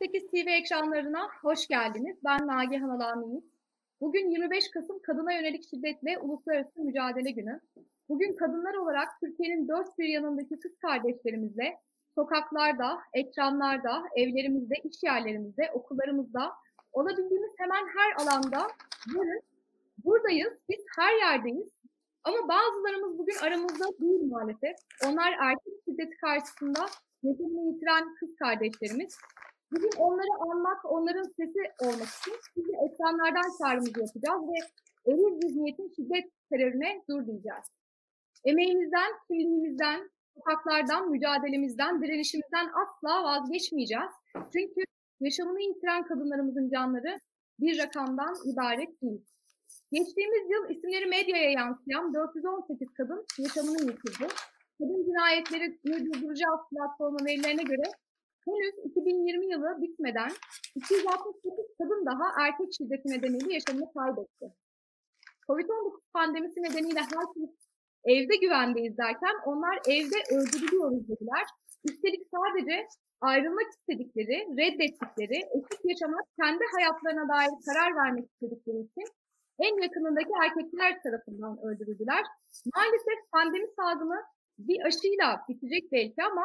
98 TV ekranlarına hoş geldiniz. Ben Nagihan Alamiyiz. Bugün 25 Kasım Kadına Yönelik Şiddetle Uluslararası Mücadele Günü. Bugün kadınlar olarak Türkiye'nin dört bir yanındaki kız kardeşlerimizle sokaklarda, ekranlarda, evlerimizde, iş yerlerimizde, okullarımızda olabildiğimiz hemen her alanda varız. Buradayız, biz her yerdeyiz. Ama bazılarımız bugün aramızda değil maalesef. Onlar erkek şiddeti karşısında yaşamını yitiren kız kardeşlerimiz. Bugün onları anmak, onların sesi olmak için biz ekranlardan çağrımızı yapacağız ve eril zihniyetin şiddet terörüne dur diyeceğiz. Emeğimizden, kimliğimizden, sokaklardan, mücadelemizden, direnişimizden asla vazgeçmeyeceğiz. Çünkü yaşamını yitiren kadınlarımızın canları bir rakamdan ibaret değil. Geçtiğimiz yıl isimleri medyaya yansıyan 418 kadın yaşamını yitirdi. Kadın cinayetleri durduracağız platformu verilerine göre henüz 2020 yılı bitmeden 268 kadın daha erkek şiddeti nedeniyle yaşamını kaybetti. Covid-19 pandemisi nedeniyle herkes evde güvendeyiz derken onlar evde öldürülüyoruz dediler. Üstelik sadece ayrılmak istedikleri, reddettikleri, eşit yaşamak, kendi hayatlarına dair karar vermek istedikleri için en yakınındaki erkekler tarafından öldürüldüler. Maalesef pandemi salgını bir aşıyla bitecek belki ama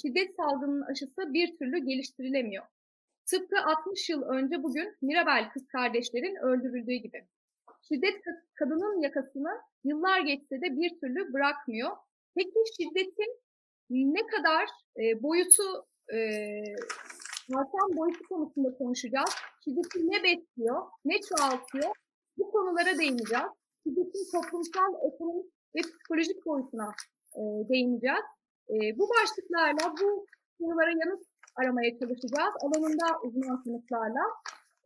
şiddet salgının aşısı bir türlü geliştirilemiyor. Tıpkı 60 yıl önce bugün Mirabel kız kardeşlerin öldürüldüğü gibi. Şiddet kadının yakasını yıllar geçse de bir türlü bırakmıyor. Peki şiddetin ne kadar e, boyutu e, boyutu konusunda konuşacağız. Şiddeti ne besliyor, ne çoğaltıyor? Bu konulara değineceğiz. Şiddetin toplumsal, ekonomik ve psikolojik boyutuna e, değineceğiz. E, bu başlıklarla bu konulara yanıt aramaya çalışacağız. Alanında uzman sınıflarla.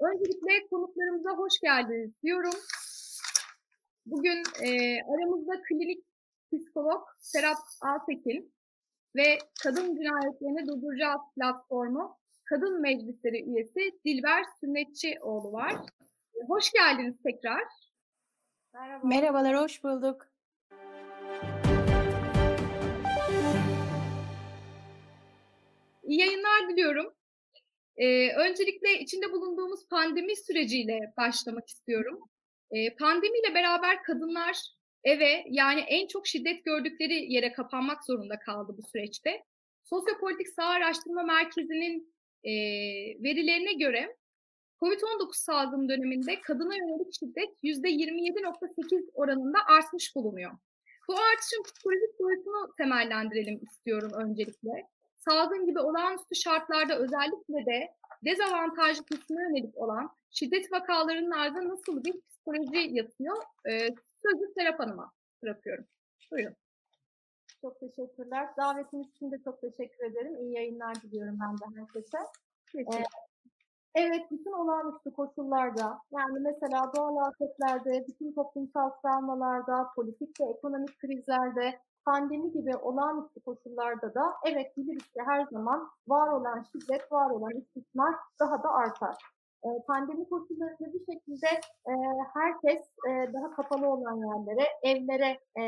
Öncelikle konuklarımıza hoş geldiniz diyorum. Bugün e, aramızda klinik psikolog Serap Altekin ve Kadın Cinayetlerini Durduracağız platformu Kadın Meclisleri üyesi Dilber Sünnetçioğlu var. Hoş geldiniz tekrar. Merhaba. Merhabalar, hoş bulduk. İyi yayınlar diliyorum. Ee, öncelikle içinde bulunduğumuz pandemi süreciyle başlamak istiyorum. Ee, pandemiyle beraber kadınlar eve yani en çok şiddet gördükleri yere kapanmak zorunda kaldı bu süreçte. Sosyopolitik Sağ Araştırma Merkezi'nin e, verilerine göre COVID-19 salgın döneminde kadına yönelik şiddet %27.8 oranında artmış bulunuyor. Bu artışın psikolojik boyutunu temellendirelim istiyorum öncelikle. Salgın gibi olağanüstü şartlarda özellikle de dezavantajlı kesime yönelik olan şiddet vakalarının ardında nasıl bir psikoloji yatıyor? Ee, sözü Serap Hanım'a bırakıyorum. Buyurun. Çok teşekkürler. Davetiniz için de çok teşekkür ederim. İyi yayınlar diliyorum ben de herkese. Ee, evet, bütün olağanüstü koşullarda, yani mesela doğal afetlerde, bütün toplumsal travmalarda, politik ve ekonomik krizlerde, pandemi gibi olağanüstü koşullarda da evet biliriz ki her zaman var olan şiddet, var olan istismar daha da artar. E, pandemi koşullarında bir şekilde e, herkes e, daha kapalı olan yerlere, evlere e,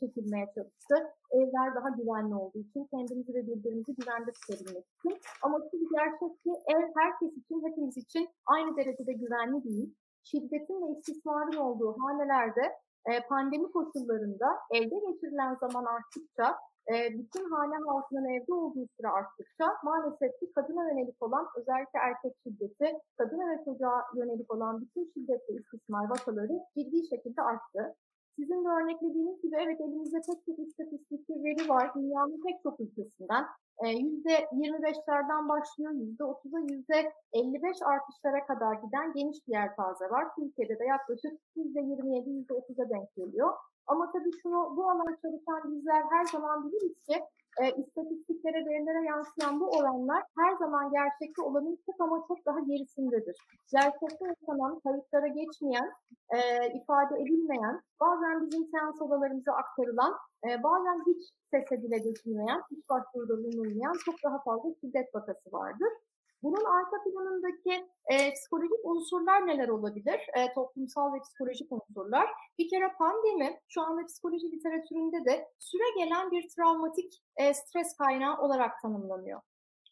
çekilmeye çalıştı. Evler daha güvenli olduğu için, kendimizi ve birbirimizi güvende tutabilmek için. Ama şu gerçek ki ev herkes için, hepimiz için aynı derecede güvenli değil. Şiddetin ve istismarın olduğu hanelerde pandemi koşullarında evde geçirilen zaman arttıkça, bütün hane halkının evde olduğu süre arttıkça maalesef ki kadına yönelik olan özellikle erkek şiddeti, kadına ve çocuğa yönelik olan bütün şiddet ve istismar vakaları ciddi şekilde arttı. Sizin de örneklediğiniz gibi evet elimizde pek çok istatistik veri var dünyanın pek çok ülkesinden. %25'lerden başlıyor, %30'a %55 artışlara kadar giden geniş bir yelpaze var. Türkiye'de de yaklaşık %27, %30'a denk geliyor. Ama tabii şunu bu alanda çalışan bizler her zaman biliriz ki e, istatistiklere, verilere yansıyan bu oranlar her zaman gerçekte olanın çok ama çok daha gerisindedir. Gerçekte yaşanan, kayıtlara geçmeyen, e, ifade edilmeyen, bazen bizim seans odalarımıza aktarılan, e, bazen hiç sese bile geçilmeyen, hiç başvuruda bulunmayan çok daha fazla şiddet vakası vardır. Bunun arka planındaki e, psikolojik unsurlar neler olabilir? E, toplumsal ve psikolojik unsurlar. Bir kere pandemi şu anda psikoloji literatüründe de süre gelen bir travmatik e, stres kaynağı olarak tanımlanıyor.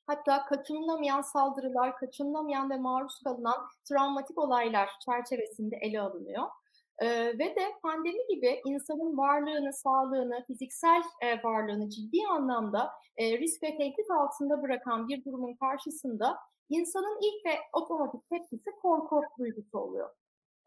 hatta kaçınılamayan saldırılar, kaçınılamayan ve maruz kalınan travmatik olaylar çerçevesinde ele alınıyor. Ve de pandemi gibi insanın varlığını, sağlığını, fiziksel e, varlığını ciddi anlamda e, risk ve tehdit altında bırakan bir durumun karşısında insanın ilk ve otomatik tepkisi korku duygusu oluyor.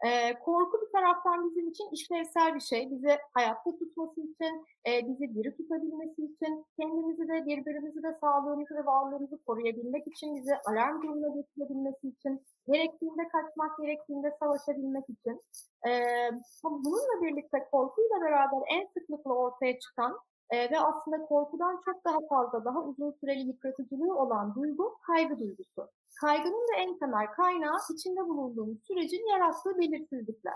E, korku bir taraftan bizim için işlevsel bir şey. Bizi hayatta tutması için, e, bizi diri tutabilmesi için, kendimizi de birbirimizi de sağlığımızı ve varlığımızı koruyabilmek için, bizi alarm durumuna getirebilmesi için, gerektiğinde kaçmak, gerektiğinde savaşabilmek için. E, bununla birlikte korkuyla beraber en sıklıkla ortaya çıkan e, ve aslında korkudan çok daha fazla, daha uzun süreli yıpratıcılığı olan duygu kaygı duygusu. Kaygının da en temel kaynağı içinde bulunduğumuz sürecin yarattığı belirsizlikler.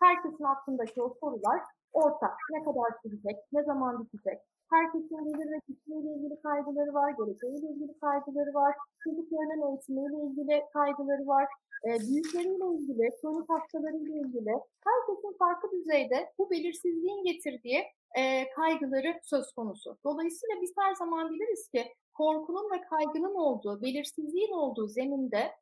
Herkesin aklındaki o sorular ortak. Ne kadar sürecek, ne zaman bitecek? Herkesin gelir ve geçimiyle ilgili kaygıları var, geleceğiyle ilgili kaygıları var, çocuklarının eğitimiyle ilgili kaygıları var, e, büyükleriyle ilgili, kronik hastalarıyla ilgili herkesin farklı düzeyde bu belirsizliğin getirdiği e, kaygıları söz konusu. Dolayısıyla biz her zaman biliriz ki korkunun ve kaygının olduğu, belirsizliğin olduğu zeminde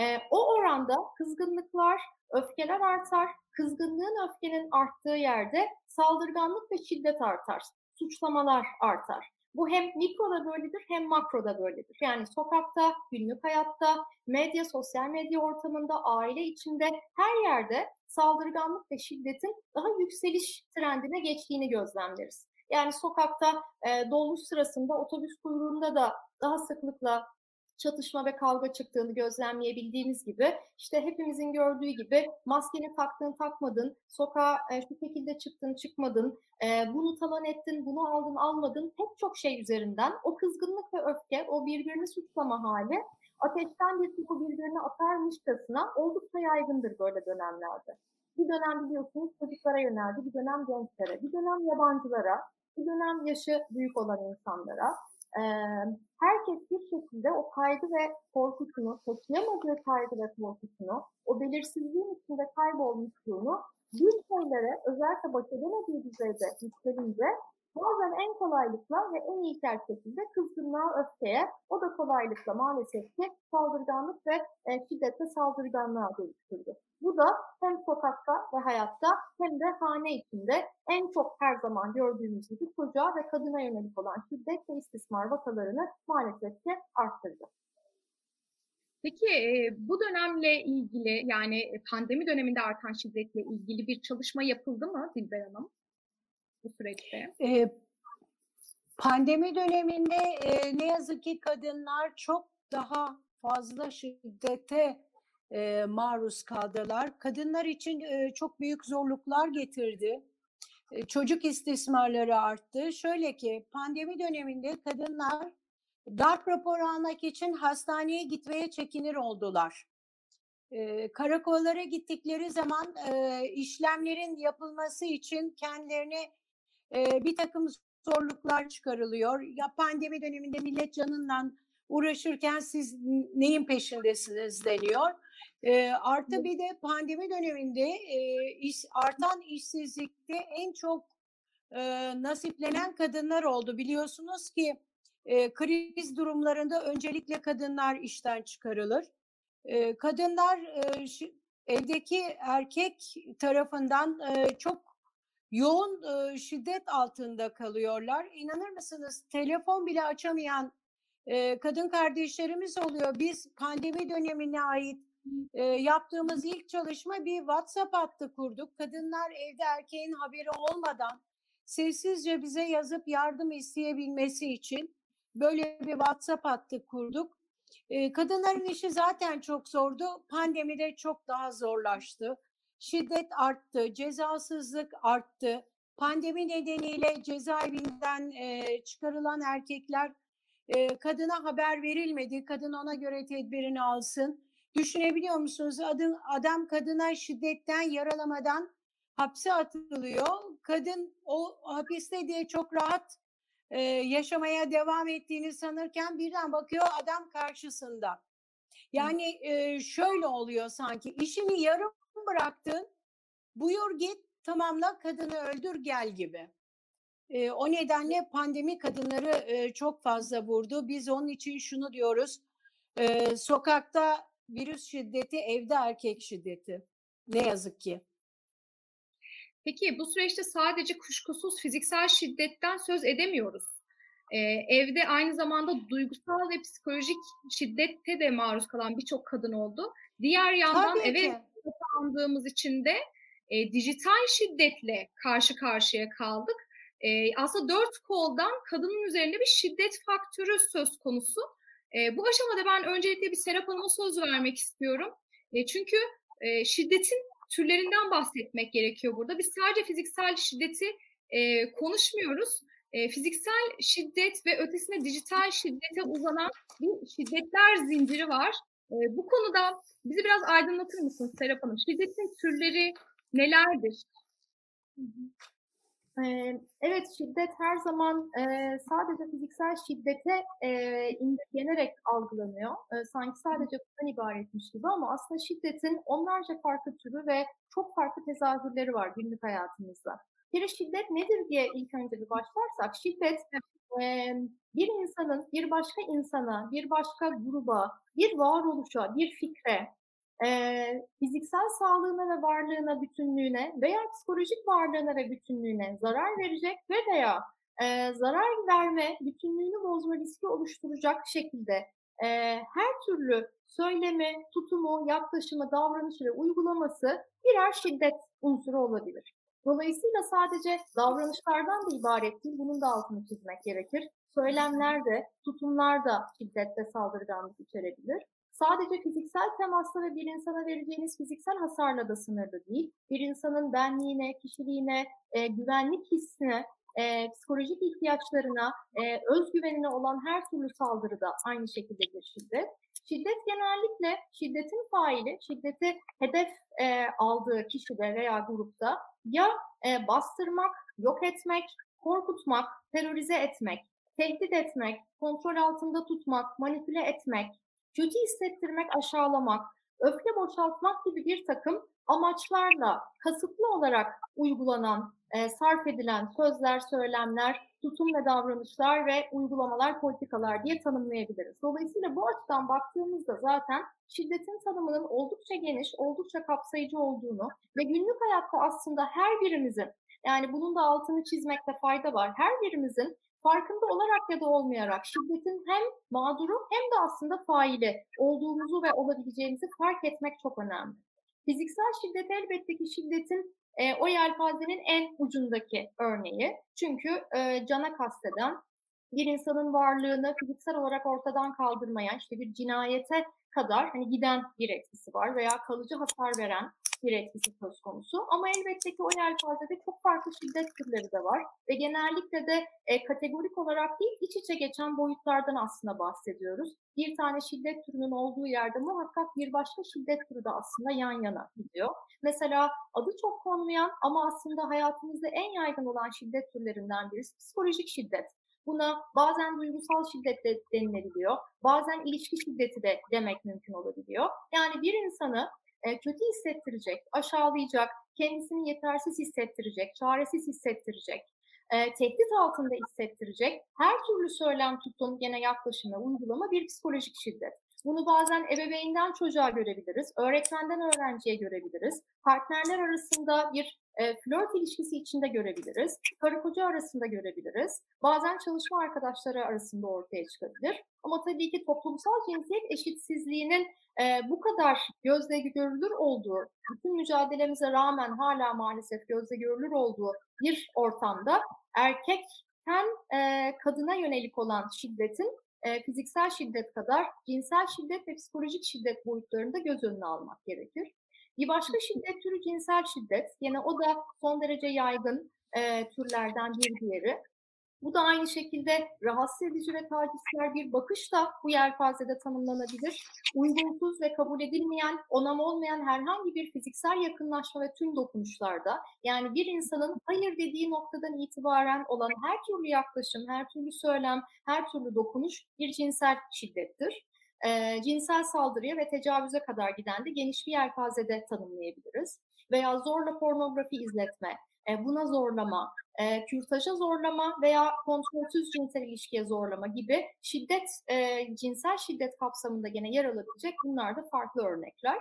e, o oranda kızgınlıklar, öfkeler artar. Kızgınlığın, öfkenin arttığı yerde saldırganlık ve şiddet artar. Suçlamalar artar. Bu hem mikroda böyledir hem makroda böyledir. Yani sokakta, günlük hayatta, medya, sosyal medya ortamında, aile içinde her yerde saldırganlık ve şiddetin daha yükseliş trendine geçtiğini gözlemleriz. Yani sokakta e, dolmuş sırasında otobüs kuyruğunda da daha sıklıkla çatışma ve kavga çıktığını gözlemleyebildiğimiz gibi işte hepimizin gördüğü gibi maskeni taktın takmadın, sokağa e, şu şekilde çıktın çıkmadın, e, bunu talan ettin, bunu aldın almadın pek çok şey üzerinden o kızgınlık ve öfke, o birbirini suçlama hali ateşten bir topu birbirine atarmışçasına oldukça yaygındır böyle dönemlerde. Bir dönem biliyorsunuz çocuklara yöneldi, bir dönem gençlere, bir dönem yabancılara, bir dönem yaşı büyük olan insanlara. Ee, herkes bir şekilde o kaygı ve korkusunu, taşıyamadığı kaygı ve korkusunu, o belirsizliğin içinde kaybolmuşluğunu bir şeylere özellikle baş edemediği düzeyde yükselince bazen en kolaylıkla ve en ilkel şekilde kızgınlığa, öfkeye, o da kolaylıkla maalesef ki saldırganlık ve e, şiddetle saldırganlığa dönüştürdü. Bu da hem sokakta ve hayatta hem de hane içinde en çok her zaman gördüğümüz gibi çocuğa ve kadına yönelik olan şiddet ve istismar vakalarını maalesef ki arttırdı. Peki bu dönemle ilgili yani pandemi döneminde artan şiddetle ilgili bir çalışma yapıldı mı Dilber Hanım bu süreçte? Ee, pandemi döneminde e, ne yazık ki kadınlar çok daha fazla şiddete e, maruz kaldılar. Kadınlar için e, çok büyük zorluklar getirdi. E, çocuk istismarları arttı. Şöyle ki pandemi döneminde kadınlar darp raporu almak için hastaneye gitmeye çekinir oldular. E, karakollara gittikleri zaman e, işlemlerin yapılması için kendilerine bir takım zorluklar çıkarılıyor. Ya pandemi döneminde millet canından uğraşırken siz neyin peşindesiniz deniyor. E, artı bir de pandemi döneminde e, iş, artan işsizlikte en çok e, nasiplenen kadınlar oldu. Biliyorsunuz ki e, kriz durumlarında öncelikle kadınlar işten çıkarılır. E, kadınlar e, evdeki erkek tarafından e, çok yoğun e, şiddet altında kalıyorlar. İnanır mısınız telefon bile açamayan e, kadın kardeşlerimiz oluyor. Biz pandemi dönemine ait e, yaptığımız ilk çalışma bir WhatsApp hattı kurduk. Kadınlar evde erkeğin haberi olmadan sessizce bize yazıp yardım isteyebilmesi için böyle bir WhatsApp hattı kurduk. E, kadınların işi zaten çok zordu. Pandemide çok daha zorlaştı. Şiddet arttı, cezasızlık arttı. Pandemi nedeniyle cezaevinden e, çıkarılan erkekler e, kadına haber verilmedi. Kadın ona göre tedbirini alsın. Düşünebiliyor musunuz? Adam, adam kadına şiddetten, yaralamadan hapse atılıyor. Kadın o hapiste diye çok rahat e, yaşamaya devam ettiğini sanırken birden bakıyor adam karşısında. Yani e, şöyle oluyor sanki işini yarım bıraktın, buyur git tamamla kadını öldür gel gibi. E, o nedenle pandemi kadınları e, çok fazla vurdu. Biz onun için şunu diyoruz. E, sokakta virüs şiddeti, evde erkek şiddeti. Ne yazık ki. Peki bu süreçte sadece kuşkusuz fiziksel şiddetten söz edemiyoruz. Ee, evde aynı zamanda duygusal ve psikolojik şiddette de maruz kalan birçok kadın oldu. Diğer yandan Tabii eve ki. Kapandığımız için de e, dijital şiddetle karşı karşıya kaldık. E, aslında dört koldan kadının üzerinde bir şiddet faktörü söz konusu. E, bu aşamada ben öncelikle bir Serap Hanım'a söz vermek istiyorum. E, çünkü e, şiddetin türlerinden bahsetmek gerekiyor burada. Biz sadece fiziksel şiddeti e, konuşmuyoruz. E, fiziksel şiddet ve ötesine dijital şiddete uzanan bir şiddetler zinciri var. E, bu konuda bizi biraz aydınlatır mısın Serap Hanım? Şiddetin türleri nelerdir? Ee, Evet, şiddet her zaman sadece fiziksel şiddete indirgenerek algılanıyor. Sanki sadece bundan ibaretmiş gibi ama aslında şiddetin onlarca farklı türü ve çok farklı tezahürleri var günlük hayatımızda. Bir de şiddet nedir diye ilk önce bir başlarsak, şiddet bir insanın bir başka insana, bir başka gruba, bir varoluşa, bir fikre, e, fiziksel sağlığına ve varlığına, bütünlüğüne veya psikolojik varlığına ve bütünlüğüne zarar verecek ve veya e, zarar verme, bütünlüğünü bozma riski oluşturacak şekilde e, her türlü söylemi, tutumu, yaklaşımı, davranışı ve uygulaması birer şiddet unsuru olabilir. Dolayısıyla sadece davranışlardan da ibaret değil, bunun da altını çizmek gerekir. Söylemler de, tutumlar da şiddet ve saldırganlık içerebilir. Sadece fiziksel temasla ve bir insana vereceğiniz fiziksel hasarla da sınırlı değil. Bir insanın benliğine, kişiliğine, e, güvenlik hissine, e, psikolojik ihtiyaçlarına, e, özgüvenine olan her türlü saldırı da aynı şekilde bir şiddet. Şiddet genellikle şiddetin faili, şiddeti hedef e, aldığı kişide veya grupta ya e, bastırmak, yok etmek, korkutmak, terörize etmek, tehdit etmek, kontrol altında tutmak, manipüle etmek, kötü hissettirmek, aşağılamak, öfke boşaltmak gibi bir takım amaçlarla kasıtlı olarak uygulanan, e, sarf edilen sözler, söylemler, tutum ve davranışlar ve uygulamalar, politikalar diye tanımlayabiliriz. Dolayısıyla bu açıdan baktığımızda zaten şiddetin tanımının oldukça geniş, oldukça kapsayıcı olduğunu ve günlük hayatta aslında her birimizin, yani bunun da altını çizmekte fayda var, her birimizin farkında olarak ya da olmayarak şiddetin hem mağduru hem de aslında faili olduğumuzu ve olabileceğimizi fark etmek çok önemli. Fiziksel şiddet elbette ki şiddetin e, o yelpazenin en ucundaki örneği. Çünkü e, cana kasteden, bir insanın varlığını fiziksel olarak ortadan kaldırmayan, işte bir cinayete kadar hani giden bir etkisi var veya kalıcı hasar veren bir etkisi söz konusu. Ama elbette ki o yelpazede çok farklı şiddet türleri de var ve genellikle de e, kategorik olarak değil iç içe geçen boyutlardan aslında bahsediyoruz. Bir tane şiddet türünün olduğu yerde muhakkak bir başka şiddet türü de aslında yan yana gidiyor. Mesela adı çok konmayan ama aslında hayatımızda en yaygın olan şiddet türlerinden birisi psikolojik şiddet. Buna bazen duygusal şiddet de denilebiliyor. Bazen ilişki şiddeti de demek mümkün olabiliyor. Yani bir insanı e, kötü hissettirecek, aşağılayacak, kendisini yetersiz hissettirecek, çaresiz hissettirecek, e, tehdit altında hissettirecek her türlü söylem, tutum, gene yaklaşım ve uygulama bir psikolojik şiddet. Bunu bazen ebeveynden çocuğa görebiliriz, öğretmenden öğrenciye görebiliriz, partnerler arasında bir e, flört ilişkisi içinde görebiliriz, karı koca arasında görebiliriz, bazen çalışma arkadaşları arasında ortaya çıkabilir. Ama tabii ki toplumsal cinsiyet eşitsizliğinin e, bu kadar gözle görülür olduğu, bütün mücadelemize rağmen hala maalesef gözle görülür olduğu bir ortamda erkekten e, kadına yönelik olan şiddetin e, fiziksel şiddet kadar cinsel şiddet ve psikolojik şiddet boyutlarında göz önüne almak gerekir. Bir başka şiddet türü cinsel şiddet. Yine o da son derece yaygın e, türlerden bir diğeri. Bu da aynı şekilde rahatsız edici ve tacizkar bir bakış da bu yelpazede tanımlanabilir. Uygunsuz ve kabul edilmeyen, onam olmayan herhangi bir fiziksel yakınlaşma ve tüm dokunuşlarda, yani bir insanın hayır dediği noktadan itibaren olan her türlü yaklaşım, her türlü söylem, her türlü dokunuş bir cinsel şiddettir. E, cinsel saldırıya ve tecavüze kadar giden de geniş bir yelpazede tanımlayabiliriz. Veya zorla pornografi izletme, e, buna zorlama, e, kürtaja zorlama veya kontrolsüz cinsel ilişkiye zorlama gibi şiddet, e, cinsel şiddet kapsamında gene yer alabilecek bunlar da farklı örnekler.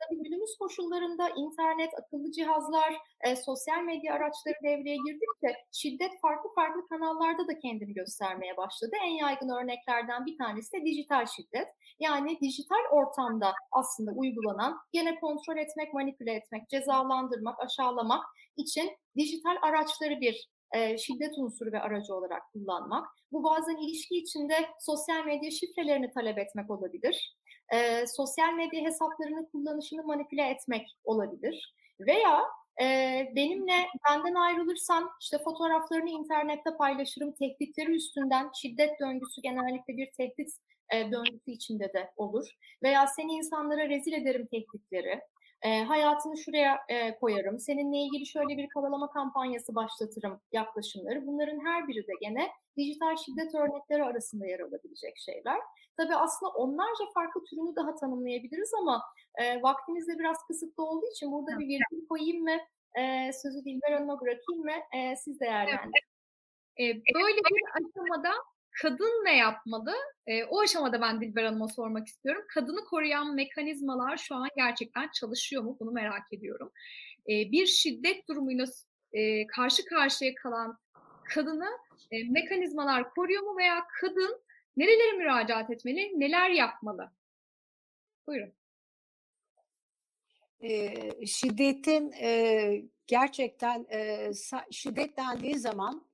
Tabii günümüz koşullarında internet, akıllı cihazlar, e, sosyal medya araçları devreye girdikçe şiddet farklı farklı kanallarda da kendini göstermeye başladı. En yaygın örneklerden bir tanesi de dijital şiddet. Yani dijital ortamda aslında uygulanan gene kontrol etmek, manipüle etmek, cezalandırmak, aşağılamak için dijital araçları bir e, şiddet unsuru ve aracı olarak kullanmak. Bu bazen ilişki içinde sosyal medya şifrelerini talep etmek olabilir. E, sosyal medya hesaplarının kullanışını manipüle etmek olabilir. Veya e, benimle benden ayrılırsan işte fotoğraflarını internette paylaşırım, tehditleri üstünden şiddet döngüsü genellikle bir tehdit e, döngüsü içinde de olur. Veya seni insanlara rezil ederim tehditleri. E, hayatını şuraya e, koyarım, seninle ilgili şöyle bir karalama kampanyası başlatırım yaklaşımları. Bunların her biri de gene dijital şiddet örnekleri arasında yer alabilecek şeyler. Tabii aslında onlarca farklı türünü daha tanımlayabiliriz ama e, vaktimiz de biraz kısıtlı olduğu için burada bir virgül koyayım mı, e, sözü Dilber Hanım'a bırakayım mı, e, siz değerlendirin. E, böyle bir aşamada kadın ne yapmalı? E, o aşamada ben Dilber Hanım'a sormak istiyorum. Kadını koruyan mekanizmalar şu an gerçekten çalışıyor mu? Bunu merak ediyorum. E, bir şiddet durumuyla e, karşı karşıya kalan kadını e, mekanizmalar koruyor mu veya kadın nerelere müracaat etmeli, neler yapmalı? Buyurun. E, şiddetin e, gerçekten e, şiddet dendiği zaman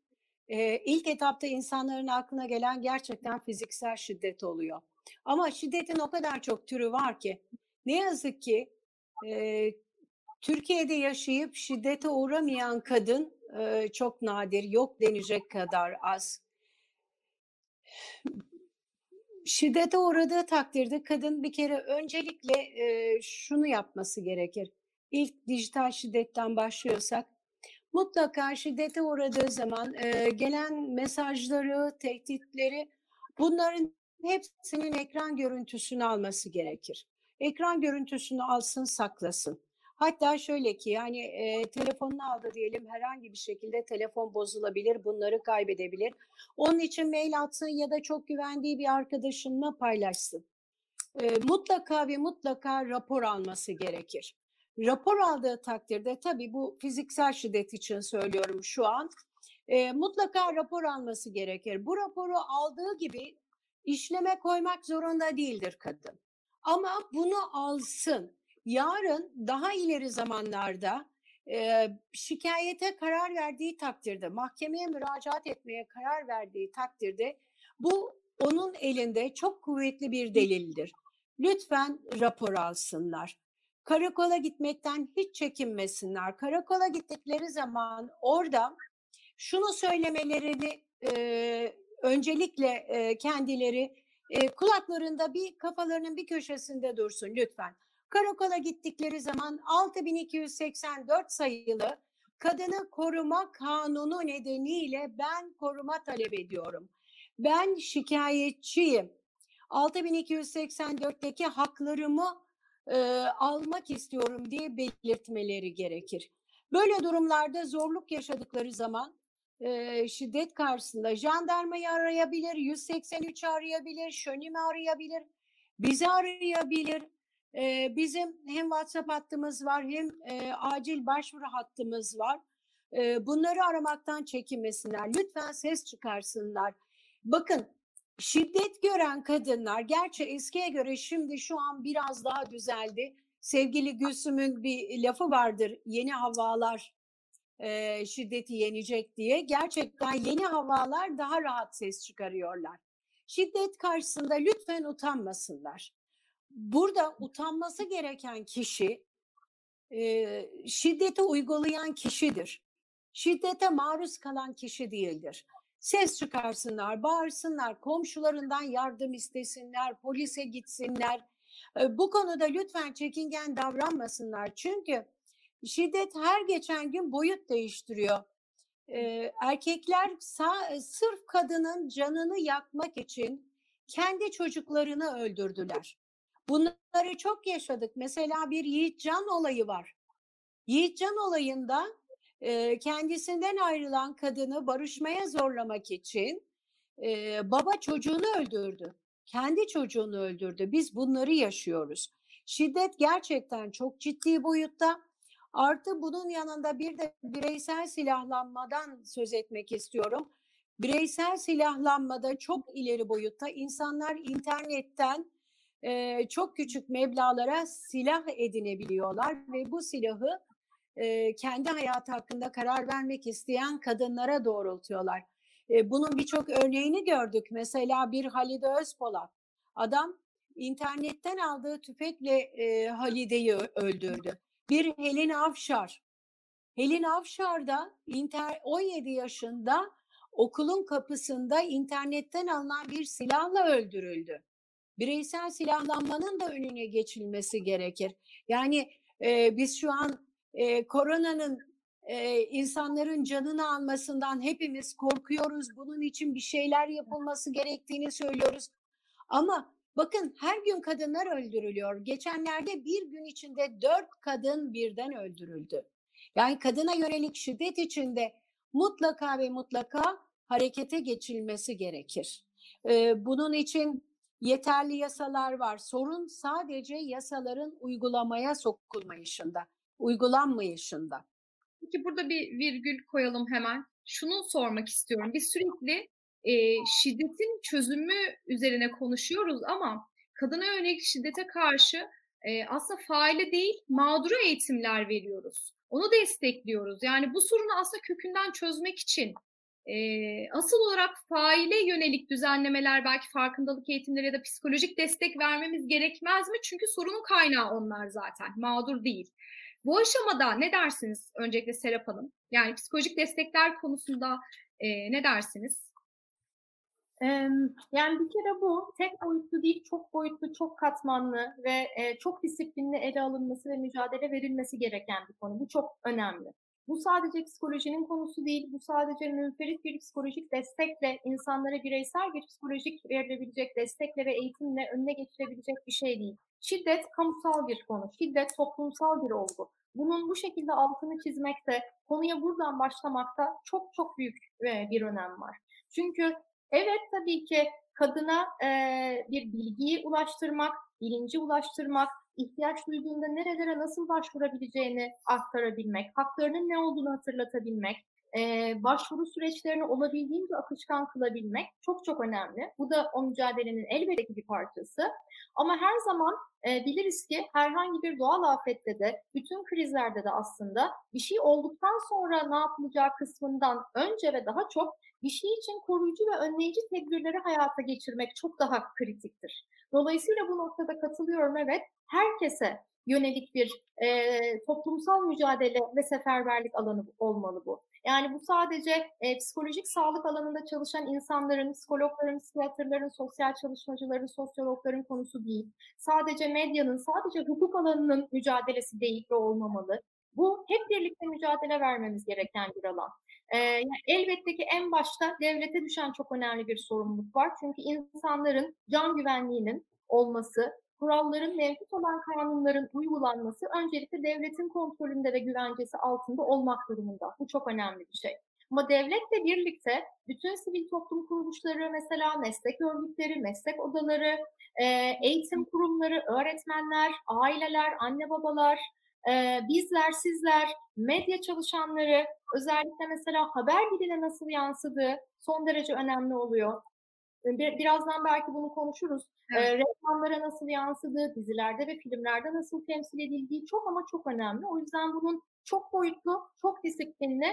e, ilk etapta insanların aklına gelen gerçekten fiziksel şiddet oluyor. Ama şiddetin o kadar çok türü var ki ne yazık ki e, Türkiye'de yaşayıp şiddete uğramayan kadın e, çok nadir, yok denecek kadar az. Şiddete uğradığı takdirde kadın bir kere öncelikle e, şunu yapması gerekir. İlk dijital şiddetten başlıyorsak mutlaka şiddete uğradığı zaman e, gelen mesajları, tehditleri bunların hepsinin ekran görüntüsünü alması gerekir. Ekran görüntüsünü alsın, saklasın. Hatta şöyle ki yani e, telefonunu aldı diyelim herhangi bir şekilde telefon bozulabilir, bunları kaybedebilir. Onun için mail atsın ya da çok güvendiği bir arkadaşınla paylaşsın. E, mutlaka ve mutlaka rapor alması gerekir. Rapor aldığı takdirde tabii bu fiziksel şiddet için söylüyorum şu an. E, mutlaka rapor alması gerekir. Bu raporu aldığı gibi işleme koymak zorunda değildir kadın. Ama bunu alsın. Yarın daha ileri zamanlarda e, şikayete karar verdiği takdirde, mahkemeye müracaat etmeye karar verdiği takdirde bu onun elinde çok kuvvetli bir delildir. Lütfen rapor alsınlar. Karakola gitmekten hiç çekinmesinler. Karakola gittikleri zaman orada şunu söylemelerini e, öncelikle e, kendileri e, kulaklarında bir kafalarının bir köşesinde dursun lütfen. Karakola gittikleri zaman 6284 sayılı Kadını Koruma Kanunu nedeniyle ben koruma talep ediyorum. Ben şikayetçiyim. 6284'teki haklarımı e, almak istiyorum diye belirtmeleri gerekir. Böyle durumlarda zorluk yaşadıkları zaman e, şiddet karşısında jandarmayı arayabilir, 183 arayabilir, şönimi arayabilir, bizi arayabilir. E, bizim hem WhatsApp hattımız var hem e, acil başvuru hattımız var. E, bunları aramaktan çekinmesinler. Lütfen ses çıkarsınlar. Bakın şiddet gören kadınlar gerçi eskiye göre şimdi şu an biraz daha düzeldi. Sevgili Gülsüm'ün bir lafı vardır yeni havalar e, şiddeti yenecek diye. Gerçekten yeni havalar daha rahat ses çıkarıyorlar. Şiddet karşısında lütfen utanmasınlar. Burada utanması gereken kişi e, şiddeti uygulayan kişidir. Şiddete maruz kalan kişi değildir ses çıkarsınlar, bağırsınlar, komşularından yardım istesinler, polise gitsinler. Bu konuda lütfen çekingen davranmasınlar. Çünkü şiddet her geçen gün boyut değiştiriyor. Erkekler sağ, sırf kadının canını yakmak için kendi çocuklarını öldürdüler. Bunları çok yaşadık. Mesela bir Yiğitcan olayı var. Yiğitcan olayında e, kendisinden ayrılan kadını barışmaya zorlamak için e, baba çocuğunu öldürdü. Kendi çocuğunu öldürdü. Biz bunları yaşıyoruz. Şiddet gerçekten çok ciddi boyutta. Artı bunun yanında bir de bireysel silahlanmadan söz etmek istiyorum. Bireysel silahlanmada çok ileri boyutta insanlar internetten e, çok küçük meblalara silah edinebiliyorlar ve bu silahı e, kendi hayatı hakkında karar vermek isteyen kadınlara doğrultuyorlar. E, bunun birçok örneğini gördük. Mesela bir Halide Özpolat. Adam internetten aldığı tüfekle e, Halide'yi öldürdü. Bir Helin Avşar. Helin Avşar da inter 17 yaşında okulun kapısında internetten alınan bir silahla öldürüldü. Bireysel silahlanmanın da önüne geçilmesi gerekir. Yani e, biz şu an e, koronanın e, insanların canını almasından hepimiz korkuyoruz. Bunun için bir şeyler yapılması gerektiğini söylüyoruz. Ama bakın her gün kadınlar öldürülüyor. Geçenlerde bir gün içinde dört kadın birden öldürüldü. Yani kadına yönelik şiddet içinde mutlaka ve mutlaka harekete geçilmesi gerekir. Ee, bunun için yeterli yasalar var. Sorun sadece yasaların uygulamaya sokulmayışında, uygulanmayışında. Peki burada bir virgül koyalım hemen. Şunu sormak istiyorum. Biz sürekli e, şiddetin çözümü üzerine konuşuyoruz ama kadına yönelik şiddete karşı e, aslında faile değil mağdura eğitimler veriyoruz. Onu destekliyoruz. Yani bu sorunu aslında kökünden çözmek için e, asıl olarak faile yönelik düzenlemeler belki farkındalık eğitimleri ya da psikolojik destek vermemiz gerekmez mi? Çünkü sorunun kaynağı onlar zaten. Mağdur değil. Bu aşamada ne dersiniz öncelikle Serap Hanım? Yani psikolojik destekler konusunda e, ne dersiniz? Yani bir kere bu tek boyutlu değil, çok boyutlu, çok katmanlı ve çok disiplinli ele alınması ve mücadele verilmesi gereken bir konu. Bu çok önemli. Bu sadece psikolojinin konusu değil, bu sadece münferit bir psikolojik destekle, insanlara bireysel bir psikolojik verilebilecek destekle ve eğitimle önüne geçirebilecek bir şey değil. Şiddet kamusal bir konu, şiddet toplumsal bir olgu. Bunun bu şekilde altını çizmekte, konuya buradan başlamakta çok çok büyük bir önem var. Çünkü evet tabii ki kadına e, bir bilgiyi ulaştırmak, bilinci ulaştırmak, ihtiyaç duyduğunda nerelere nasıl başvurabileceğini aktarabilmek, haklarının ne olduğunu hatırlatabilmek, e, başvuru süreçlerini olabildiğince akışkan kılabilmek çok çok önemli. Bu da o mücadelenin elbette bir parçası. Ama her zaman e, biliriz ki herhangi bir doğal afette de, bütün krizlerde de aslında bir şey olduktan sonra ne yapılacağı kısmından önce ve daha çok bir şey için koruyucu ve önleyici tedbirleri hayata geçirmek çok daha kritiktir. Dolayısıyla bu noktada katılıyorum evet. Herkese yönelik bir e, toplumsal mücadele ve seferberlik alanı olmalı bu. Yani bu sadece e, psikolojik sağlık alanında çalışan insanların, psikologların, psikiyatrların, sosyal çalışmacıların, sosyologların konusu değil. Sadece medyanın, sadece hukuk alanının mücadelesi değil ve olmamalı. Bu hep birlikte mücadele vermemiz gereken bir alan. Yani elbette ki en başta devlete düşen çok önemli bir sorumluluk var. Çünkü insanların can güvenliğinin olması, kuralların mevcut olan kanunların uygulanması öncelikle devletin kontrolünde ve güvencesi altında olmak durumunda. Bu çok önemli bir şey. Ama devletle birlikte bütün sivil toplum kuruluşları mesela meslek örgütleri, meslek odaları, eğitim kurumları, öğretmenler, aileler, anne babalar, bizler, sizler, medya çalışanları, özellikle mesela haber diline nasıl yansıdığı son derece önemli oluyor. Birazdan belki bunu konuşuruz. Evet. reklamlara nasıl yansıdığı, dizilerde ve filmlerde nasıl temsil edildiği çok ama çok önemli. O yüzden bunun çok boyutlu, çok disiplinli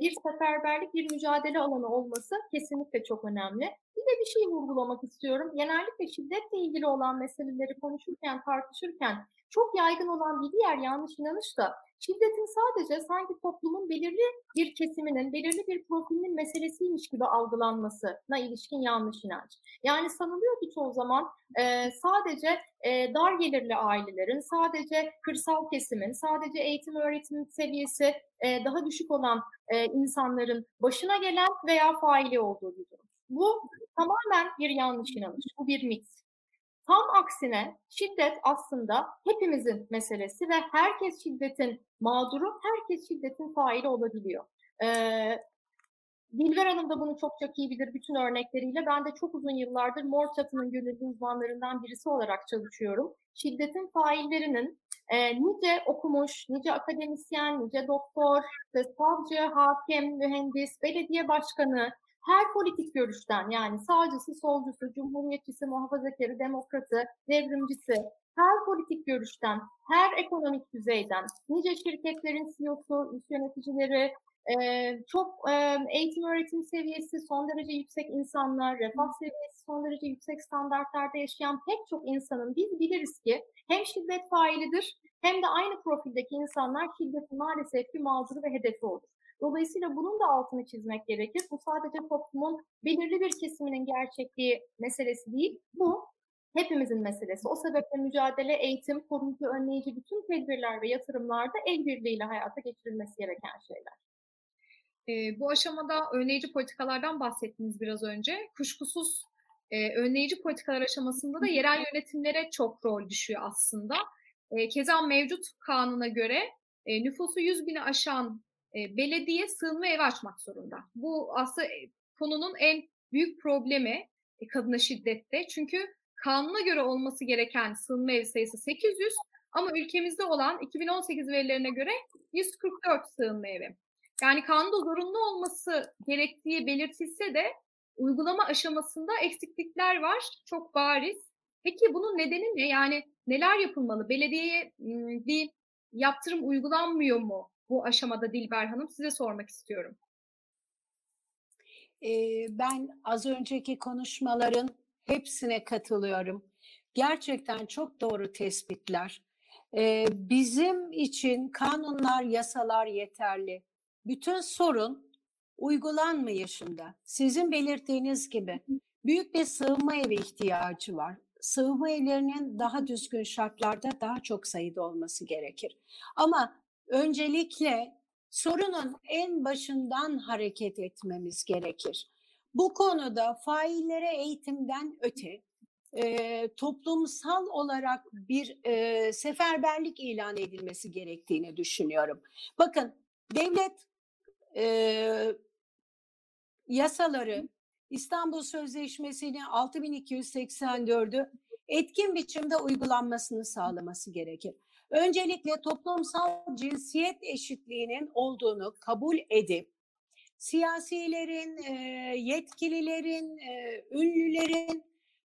bir seferberlik, bir mücadele alanı olması kesinlikle çok önemli. Bir de bir şey vurgulamak istiyorum. Genellikle şiddetle ilgili olan meseleleri konuşurken, tartışırken çok yaygın olan bir diğer yanlış inanış da şiddetin sadece sanki toplumun belirli bir kesiminin, belirli bir profilinin meselesiymiş gibi algılanmasına ilişkin yanlış inanç. Yani sanılıyor ki çoğu zaman e, sadece e, dar gelirli ailelerin, sadece kırsal kesimin, sadece eğitim öğretim seviyesi e, daha düşük olan e, insanların başına gelen veya faili olduğu bir durum. Bu tamamen bir yanlış inanış, bu bir mit. Tam aksine şiddet aslında hepimizin meselesi ve herkes şiddetin mağduru, herkes şiddetin faili olabiliyor. Ee, Dilber Hanım da bunu çok çok iyi bilir bütün örnekleriyle. Ben de çok uzun yıllardır Mor Çatı'nın gönüllü uzmanlarından birisi olarak çalışıyorum. Şiddetin faillerinin e, nice okumuş, nice akademisyen, nice doktor, savcı, hakem, mühendis, belediye başkanı, her politik görüşten yani sağcısı, solcusu, cumhuriyetçisi, muhafazakarı, demokratı, devrimcisi, her politik görüşten, her ekonomik düzeyden, nice şirketlerin CEO'su, üst yöneticileri, ee, çok e, eğitim öğretim seviyesi son derece yüksek insanlar, refah seviyesi son derece yüksek standartlarda yaşayan pek çok insanın biz biliriz ki hem şiddet failidir hem de aynı profildeki insanlar şiddetin maalesef ki mağduru ve hedefi olur. Dolayısıyla bunun da altını çizmek gerekir. Bu sadece toplumun belirli bir kesiminin gerçekliği meselesi değil. Bu hepimizin meselesi. O sebeple mücadele, eğitim, koruyucu, önleyici bütün tedbirler ve yatırımlarda el birliğiyle hayata geçirilmesi gereken şeyler. E, bu aşamada önleyici politikalardan bahsettiniz biraz önce. Kuşkusuz e, önleyici politikalar aşamasında da yerel yönetimlere çok rol düşüyor aslında. E, keza mevcut kanuna göre e, nüfusu 100 bini aşan e, belediye sığınma evi açmak zorunda. Bu aslında e, konunun en büyük problemi e, kadına şiddette. Çünkü kanuna göre olması gereken sığınma evi sayısı 800 ama ülkemizde olan 2018 verilerine göre 144 sığınma evi. Yani kanunda zorunlu olması gerektiği belirtilse de uygulama aşamasında eksiklikler var. Çok bariz. Peki bunun nedeni ne? Yani neler yapılmalı? Belediyeye bir yaptırım uygulanmıyor mu bu aşamada Dilber Hanım? Size sormak istiyorum. Ee, ben az önceki konuşmaların hepsine katılıyorum. Gerçekten çok doğru tespitler. Ee, bizim için kanunlar, yasalar yeterli bütün sorun uygulanmayışında. Sizin belirttiğiniz gibi büyük bir sığınma evi ihtiyacı var. Sığınma evlerinin daha düzgün şartlarda daha çok sayıda olması gerekir. Ama öncelikle sorunun en başından hareket etmemiz gerekir. Bu konuda faillere eğitimden öte e, toplumsal olarak bir e, seferberlik ilan edilmesi gerektiğini düşünüyorum. Bakın devlet e, yasaları İstanbul Sözleşmesi'ni 6284'ü etkin biçimde uygulanmasını sağlaması gerekir. Öncelikle toplumsal cinsiyet eşitliğinin olduğunu kabul edip siyasilerin, yetkililerin, ünlülerin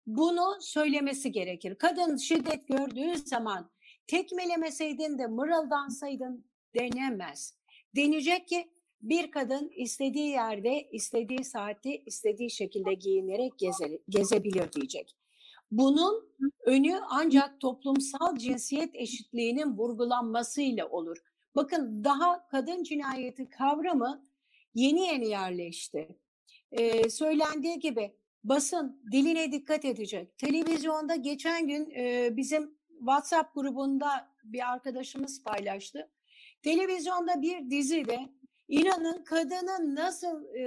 bunu söylemesi gerekir. Kadın şiddet gördüğü zaman tekmelemeseydin de mırıldansaydın denemez. Denecek ki bir kadın istediği yerde, istediği saatte, istediği şekilde giyinerek geze, gezebilir diyecek. Bunun önü ancak toplumsal cinsiyet eşitliğinin vurgulanmasıyla olur. Bakın daha kadın cinayeti kavramı yeni yeni yerleşti. Ee, söylendiği gibi basın diline dikkat edecek. Televizyonda geçen gün e, bizim WhatsApp grubunda bir arkadaşımız paylaştı. Televizyonda bir dizide İnanın kadını nasıl e,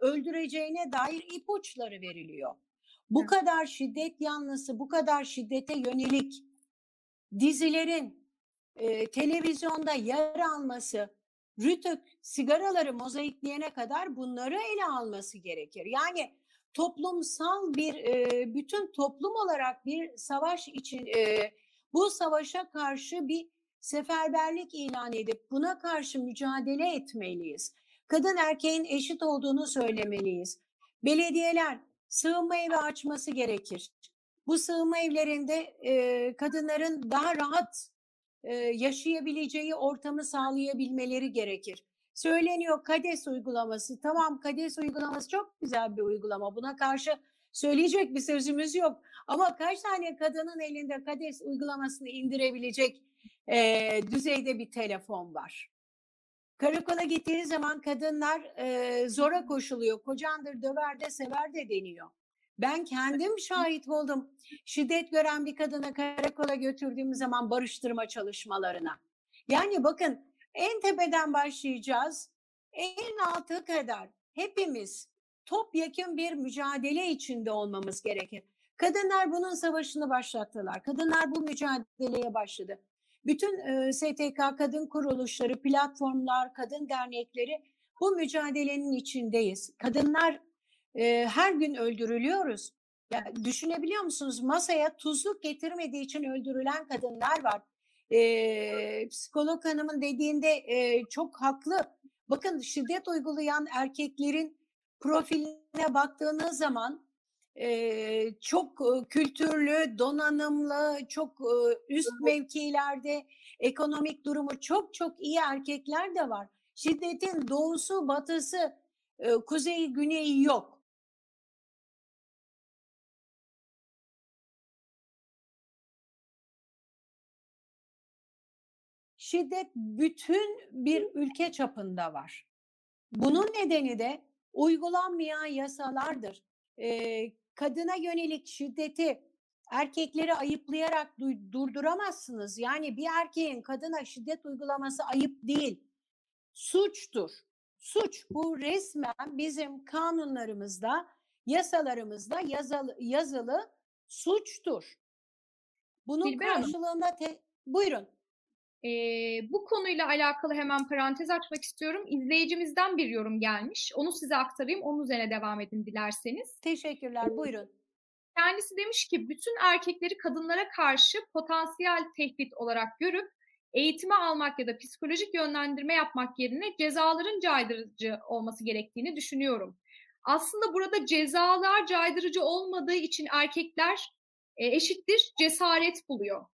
öldüreceğine dair ipuçları veriliyor. Bu kadar şiddet yanlısı, bu kadar şiddete yönelik dizilerin e, televizyonda yer alması, Rütük sigaraları mozaikleyene kadar bunları ele alması gerekir. Yani toplumsal bir, e, bütün toplum olarak bir savaş için, e, bu savaşa karşı bir seferberlik ilan edip buna karşı mücadele etmeliyiz. Kadın erkeğin eşit olduğunu söylemeliyiz. Belediyeler sığınma evi açması gerekir. Bu sığınma evlerinde e, kadınların daha rahat e, yaşayabileceği ortamı sağlayabilmeleri gerekir. Söyleniyor KADES uygulaması. Tamam KADES uygulaması çok güzel bir uygulama. Buna karşı söyleyecek bir sözümüz yok. Ama kaç tane kadının elinde KADES uygulamasını indirebilecek e, düzeyde bir telefon var. Karakola gittiği zaman kadınlar e, zora koşuluyor. Kocandır, döver de, sever de deniyor. Ben kendim şahit oldum. Şiddet gören bir kadını karakola götürdüğüm zaman barıştırma çalışmalarına. Yani bakın en tepeden başlayacağız. En altı kadar hepimiz topyekun bir mücadele içinde olmamız gerekir. Kadınlar bunun savaşını başlattılar. Kadınlar bu mücadeleye başladı. Bütün e, STK kadın kuruluşları, platformlar, kadın dernekleri bu mücadelenin içindeyiz. Kadınlar e, her gün öldürülüyoruz. Ya, düşünebiliyor musunuz? Masaya tuzluk getirmediği için öldürülen kadınlar var. E, psikolog hanımın dediğinde e, çok haklı. Bakın şiddet uygulayan erkeklerin profiline baktığınız zaman e, çok e, kültürlü, donanımlı, çok e, üst mevkilerde ekonomik durumu çok çok iyi erkekler de var. Şiddetin doğusu, batısı, e, kuzeyi, güneyi yok. Şiddet bütün bir ülke çapında var. Bunun nedeni de uygulanmayan yasalardır. Ee, kadına yönelik şiddeti erkekleri ayıplayarak du- durduramazsınız. Yani bir erkeğin kadına şiddet uygulaması ayıp değil, suçtur. Suç bu resmen bizim kanunlarımızda, yasalarımızda yazılı, yazılı suçtur. Bunun Hanım. karşılığında te- buyurun. Ee, bu konuyla alakalı hemen parantez açmak istiyorum. İzleyicimizden bir yorum gelmiş. Onu size aktarayım. Onun üzerine devam edin dilerseniz. Teşekkürler. Buyurun. Kendisi demiş ki bütün erkekleri kadınlara karşı potansiyel tehdit olarak görüp eğitime almak ya da psikolojik yönlendirme yapmak yerine cezaların caydırıcı olması gerektiğini düşünüyorum. Aslında burada cezalar caydırıcı olmadığı için erkekler e, eşittir cesaret buluyor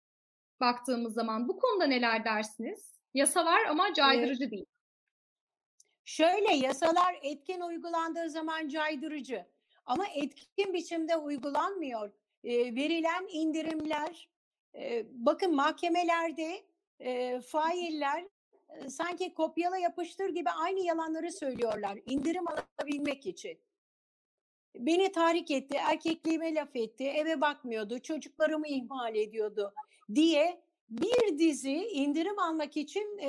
baktığımız zaman. Bu konuda neler dersiniz? Yasa var ama caydırıcı değil. Şöyle yasalar etkin uygulandığı zaman caydırıcı ama etkin biçimde uygulanmıyor. E, verilen indirimler, e, bakın mahkemelerde e, failler e, sanki kopyala yapıştır gibi aynı yalanları söylüyorlar indirim alabilmek için. Beni tahrik etti, erkekliğime laf etti, eve bakmıyordu, çocuklarımı ihmal ediyordu diye bir dizi indirim almak için e,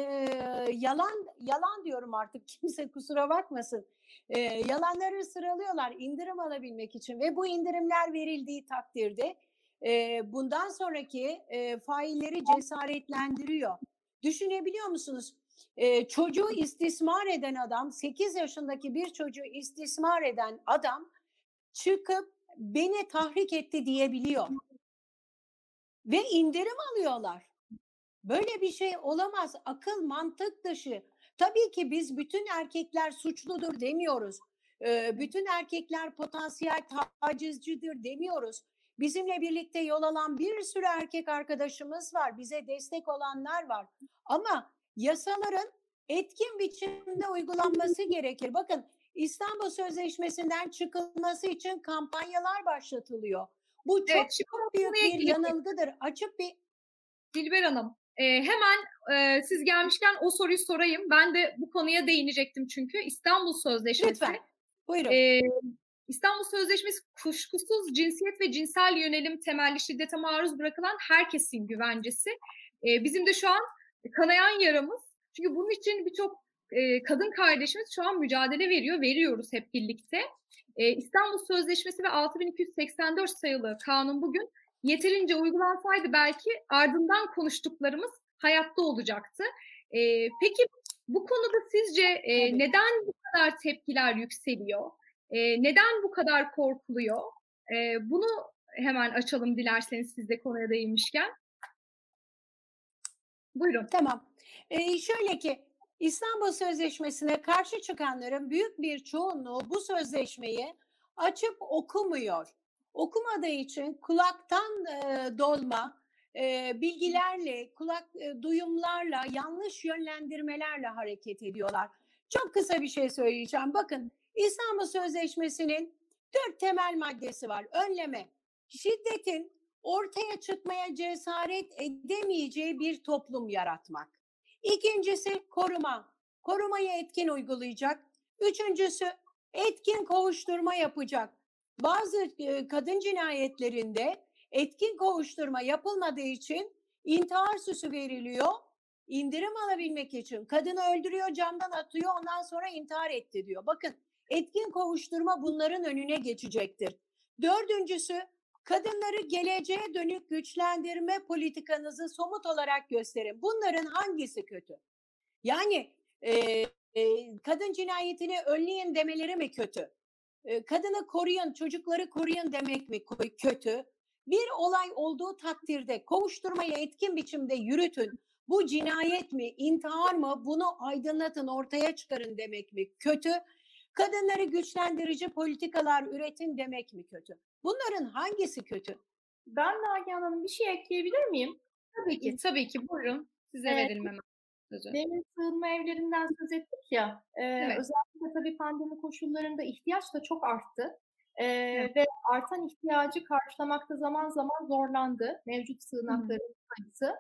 yalan yalan diyorum artık kimse kusura bakmasın. E, yalanları sıralıyorlar indirim alabilmek için ve bu indirimler verildiği takdirde e, bundan sonraki e, failleri cesaretlendiriyor. Düşünebiliyor musunuz? E, çocuğu istismar eden adam, 8 yaşındaki bir çocuğu istismar eden adam çıkıp beni tahrik etti diyebiliyor. Ve indirim alıyorlar. Böyle bir şey olamaz. Akıl, mantık dışı. Tabii ki biz bütün erkekler suçludur demiyoruz. Bütün erkekler potansiyel tacizcidir demiyoruz. Bizimle birlikte yol alan bir sürü erkek arkadaşımız var. Bize destek olanlar var. Ama yasaların etkin biçimde uygulanması gerekir. Bakın İstanbul Sözleşmesi'nden çıkılması için kampanyalar başlatılıyor. Bu çok Evet, o büyük bir gireceğim. yanılgıdır. Açık bir Dilber Hanım, e, hemen e, siz gelmişken o soruyu sorayım. Ben de bu konuya değinecektim çünkü İstanbul Sözleşmesi. lütfen. Buyurun. e, İstanbul Sözleşmesi kuşkusuz cinsiyet ve cinsel yönelim temelli şiddete maruz bırakılan herkesin güvencesi. E, bizim de şu an kanayan yaramız. Çünkü bunun için birçok e, kadın kardeşimiz şu an mücadele veriyor, veriyoruz hep birlikte. E, İstanbul Sözleşmesi ve 6284 sayılı kanun bugün yeterince uygulansaydı belki ardından konuştuklarımız hayatta olacaktı. E, peki bu konuda sizce e, neden bu kadar tepkiler yükseliyor? E, neden bu kadar korkuluyor? E, bunu hemen açalım dilerseniz siz de konuya değinmişken. Buyurun. Tamam. Ee, şöyle ki İstanbul Sözleşmesi'ne karşı çıkanların büyük bir çoğunluğu bu sözleşmeyi açıp okumuyor. Okumadığı için kulaktan e, dolma e, bilgilerle, kulak e, duyumlarla, yanlış yönlendirmelerle hareket ediyorlar. Çok kısa bir şey söyleyeceğim. Bakın İstanbul Sözleşmesi'nin dört temel maddesi var. Önleme, şiddetin ortaya çıkmaya cesaret edemeyeceği bir toplum yaratmak. İkincisi koruma. Korumayı etkin uygulayacak. Üçüncüsü etkin kovuşturma yapacak. Bazı e, kadın cinayetlerinde etkin kovuşturma yapılmadığı için intihar süsü veriliyor. İndirim alabilmek için kadını öldürüyor, camdan atıyor, ondan sonra intihar etti diyor. Bakın etkin kovuşturma bunların önüne geçecektir. Dördüncüsü kadınları geleceğe dönük güçlendirme politikanızı somut olarak gösterin. Bunların hangisi kötü? Yani e, e, kadın cinayetini önleyin demeleri mi kötü? E, kadını koruyun, çocukları koruyun demek mi kötü? Bir olay olduğu takdirde kovuşturmayı etkin biçimde yürütün. Bu cinayet mi, intihar mı bunu aydınlatın, ortaya çıkarın demek mi kötü? Kadınları güçlendirici politikalar üretin demek mi kötü? Bunların hangisi kötü? Ben Nagihan Hanım bir şey ekleyebilir miyim? Tabii ki, tabii ki. Buyurun. Size Evet. verelim hemen sözü. Sığınma evlerinden söz ettik ya. e, Evet. Özellikle tabii pandemi koşullarında ihtiyaç da çok arttı. E, Evet. Ve artan ihtiyacı karşılamakta zaman zaman zorlandı mevcut sığınakların sayısı.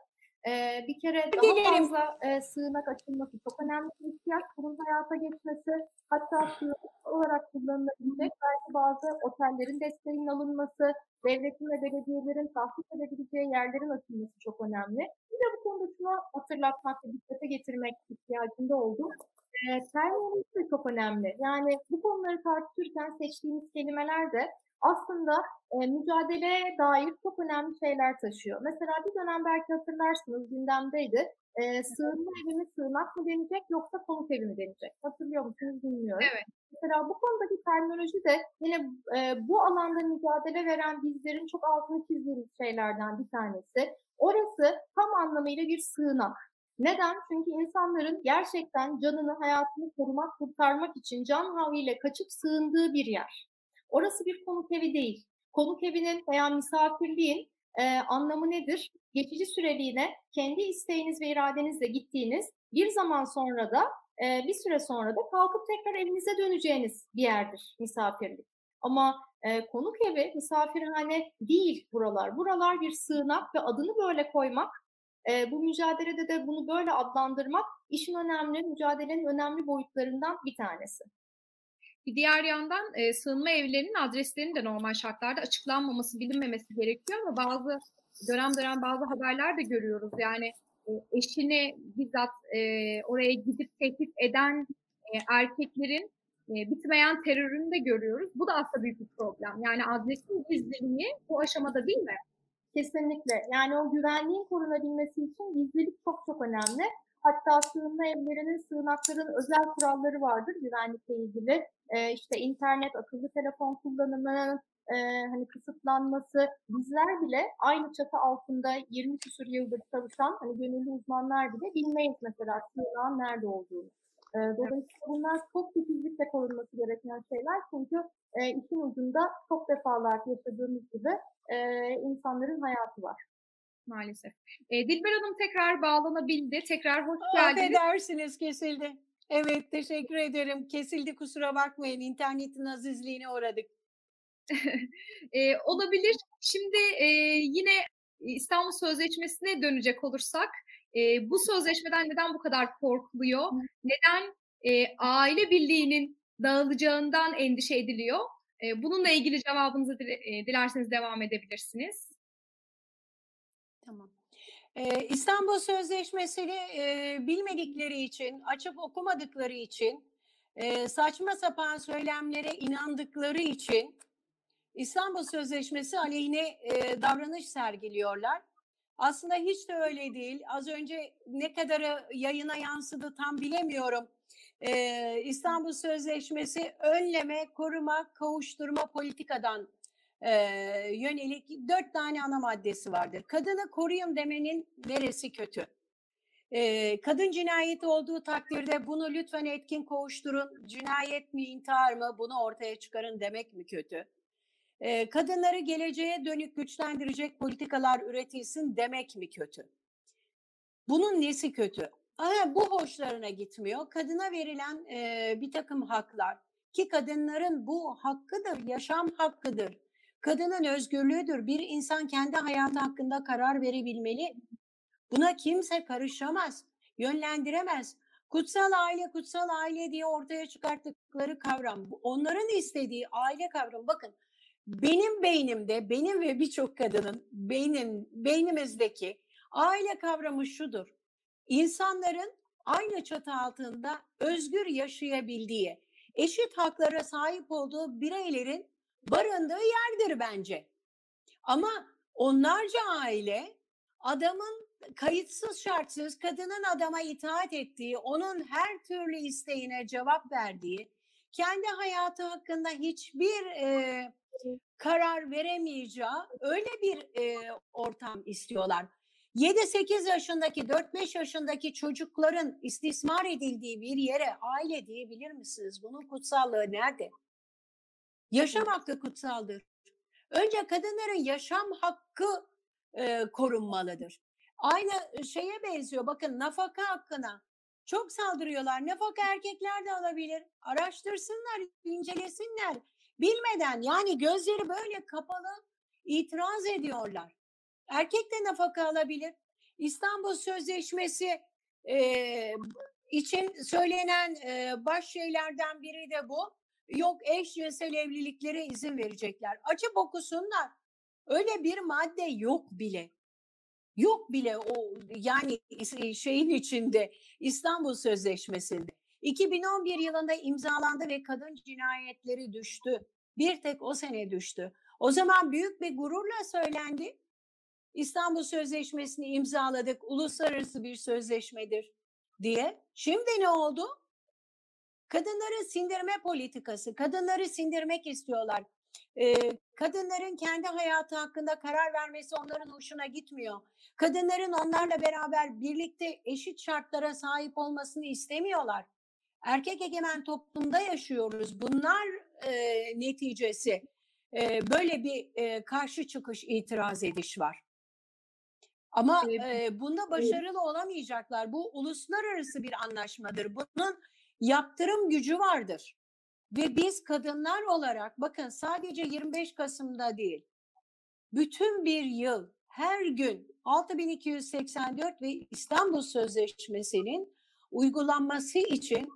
E, bir kere daha fazla e, sığınak açılması çok önemli bir ihtiyaç. Bunun hayata geçmesi hatta sığınak olarak kullanılabilecek belki bazı otellerin desteğinin alınması, devletin ve belediyelerin tahsis edebileceği yerlerin açılması çok önemli. Bir de bu konuda şunu hatırlatmak ve dikkate getirmek ihtiyacında oldum. E, terminoloji de çok önemli. Yani bu konuları tartışırken seçtiğimiz kelimeler de aslında e, mücadeleye dair çok önemli şeyler taşıyor. Mesela bir dönem belki hatırlarsınız gündemdeydi. E, sığınma evi mi sığınak mı denecek yoksa konut evi mi denecek? Hatırlıyor musunuz bilmiyorum. Evet. Mesela bu konudaki terminoloji de yine e, bu alanda mücadele veren bizlerin çok altını çizdiğimiz şeylerden bir tanesi. Orası tam anlamıyla bir sığınak. Neden? Çünkü insanların gerçekten canını, hayatını korumak, kurtarmak için can havliyle kaçıp sığındığı bir yer. Orası bir konuk evi değil. Konuk evinin veya misafirliğin e, anlamı nedir? Geçici süreliğine kendi isteğiniz ve iradenizle gittiğiniz bir zaman sonra da e, bir süre sonra da kalkıp tekrar evinize döneceğiniz bir yerdir misafirlik. Ama e, konuk evi, misafirhane değil buralar. Buralar bir sığınak ve adını böyle koymak, e, bu mücadelede de bunu böyle adlandırmak işin önemli, mücadelenin önemli boyutlarından bir tanesi. Bir diğer yandan e, sığınma evlerinin adreslerinin de normal şartlarda açıklanmaması, bilinmemesi gerekiyor ama bazı dönem dönem bazı haberler de görüyoruz. Yani e, eşini bizzat e, oraya gidip tehdit eden e, erkeklerin e, bitmeyen terörünü de görüyoruz. Bu da aslında büyük bir problem. Yani adresin gizliliği bu aşamada değil mi? Kesinlikle. Yani o güvenliğin korunabilmesi için gizlilik çok çok önemli. Hatta sığınma evlerinin, sığınakların özel kuralları vardır güvenlikle ilgili. Ee, işte internet, akıllı telefon kullanımı, e, hani kısıtlanması. Bizler bile aynı çatı altında 20 küsur yıldır çalışan hani gönüllü uzmanlar bile bilmeyiz mesela sığınağın nerede olduğunu. Ee, dolayısıyla bunlar çok titizlikle korunması gereken şeyler. Çünkü e, işin ucunda çok defalar yaşadığımız gibi e, insanların hayatı var. Maalesef. E, Dilber Hanım tekrar bağlanabildi. Tekrar hoş geldiniz. Affedersiniz kesildi. Evet teşekkür ederim. Kesildi kusura bakmayın. İnternetin azizliğine uğradık. E, olabilir. Şimdi e, yine İstanbul Sözleşmesi'ne dönecek olursak e, bu sözleşmeden neden bu kadar korkuluyor? Neden e, aile birliğinin dağılacağından endişe ediliyor? E, bununla ilgili cevabınızı dile, dilerseniz devam edebilirsiniz. Tamam. Ee, İstanbul Sözleşmesi'ni e, bilmedikleri için, açıp okumadıkları için, e, saçma sapan söylemlere inandıkları için İstanbul Sözleşmesi aleyhine e, davranış sergiliyorlar. Aslında hiç de öyle değil. Az önce ne kadarı yayına yansıdı tam bilemiyorum. Ee, İstanbul Sözleşmesi önleme, koruma, kavuşturma politikadan e, yönelik dört tane ana maddesi vardır. Kadını koruyun demenin neresi kötü? E, kadın cinayeti olduğu takdirde bunu lütfen etkin kovuşturun. Cinayet mi, intihar mı bunu ortaya çıkarın demek mi kötü? Kadınları geleceğe dönük güçlendirecek politikalar üretilsin demek mi kötü? Bunun nesi kötü? Aha, bu hoşlarına gitmiyor. Kadına verilen e, bir takım haklar ki kadınların bu hakkıdır, yaşam hakkıdır. Kadının özgürlüğüdür. Bir insan kendi hayatı hakkında karar verebilmeli. Buna kimse karışamaz, yönlendiremez. Kutsal aile, kutsal aile diye ortaya çıkarttıkları kavram, onların istediği aile kavramı. Bakın benim beynimde, benim ve birçok kadının beynim, beynimizdeki aile kavramı şudur. İnsanların aynı çatı altında özgür yaşayabildiği, eşit haklara sahip olduğu bireylerin barındığı yerdir bence. Ama onlarca aile adamın kayıtsız şartsız kadının adama itaat ettiği, onun her türlü isteğine cevap verdiği, kendi hayatı hakkında hiçbir e, karar veremeyeceği öyle bir e, ortam istiyorlar. 7-8 yaşındaki, 4-5 yaşındaki çocukların istismar edildiği bir yere aile diyebilir misiniz? Bunun kutsallığı nerede? Yaşam hakkı kutsaldır. Önce kadınların yaşam hakkı e, korunmalıdır. Aynı şeye benziyor. Bakın nafaka hakkına çok saldırıyorlar. Nafaka erkekler de alabilir. Araştırsınlar, incelesinler. Bilmeden yani gözleri böyle kapalı itiraz ediyorlar. Erkek de nafaka alabilir. İstanbul Sözleşmesi e, için söylenen e, baş şeylerden biri de bu. Yok eşcinsel evliliklere izin verecekler. Açıp okusunlar. Öyle bir madde yok bile. Yok bile o yani şeyin içinde İstanbul Sözleşmesi'nde. 2011 yılında imzalandı ve kadın cinayetleri düştü. Bir tek o sene düştü. O zaman büyük bir gururla söylendi. İstanbul Sözleşmesi'ni imzaladık, uluslararası bir sözleşmedir diye. Şimdi ne oldu? Kadınları sindirme politikası, kadınları sindirmek istiyorlar. Ee, kadınların kendi hayatı hakkında karar vermesi onların hoşuna gitmiyor. Kadınların onlarla beraber birlikte eşit şartlara sahip olmasını istemiyorlar. Erkek egemen toplumda yaşıyoruz. Bunlar e, neticesi e, böyle bir e, karşı çıkış, itiraz ediş var. Ama e, bunda başarılı olamayacaklar. Bu uluslararası bir anlaşmadır. Bunun yaptırım gücü vardır. Ve biz kadınlar olarak bakın sadece 25 Kasım'da değil, bütün bir yıl her gün 6284 ve İstanbul Sözleşmesi'nin uygulanması için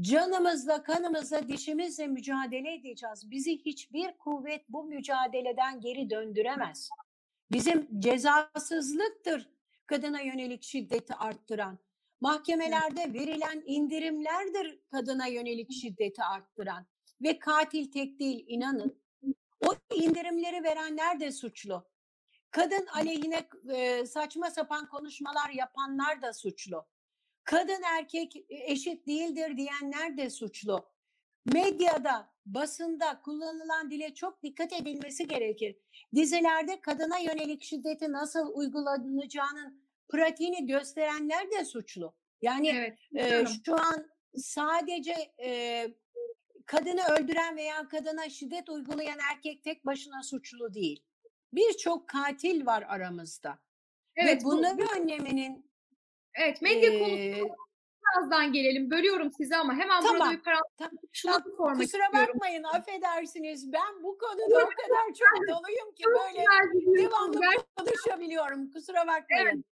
canımızla, kanımızla, dişimizle mücadele edeceğiz. Bizi hiçbir kuvvet bu mücadeleden geri döndüremez. Bizim cezasızlıktır kadına yönelik şiddeti arttıran. Mahkemelerde verilen indirimlerdir kadına yönelik şiddeti arttıran. Ve katil tek değil inanın. O indirimleri verenler de suçlu. Kadın aleyhine saçma sapan konuşmalar yapanlar da suçlu. Kadın erkek eşit değildir diyenler de suçlu. Medyada, basında kullanılan dile çok dikkat edilmesi gerekir. Dizilerde kadına yönelik şiddeti nasıl uygulanacağının pratiğini gösterenler de suçlu. Yani Evet, e, şu an sadece e, kadını öldüren veya kadına şiddet uygulayan erkek tek başına suçlu değil. Birçok katil var aramızda. Evet, Ve bu- bunları önlemenin Evet, medya e, konusuna birazdan gelelim. Bölüyorum sizi ama hemen burada Tamam, bir parantez tam- şunu sormak kusura istiyorum. bakmayın affedersiniz ben bu konuda o kadar çok doluyum ki böyle Güzel gidiyorsunuz. devamlı Gerçekten, konuşabiliyorum kusura bakmayın.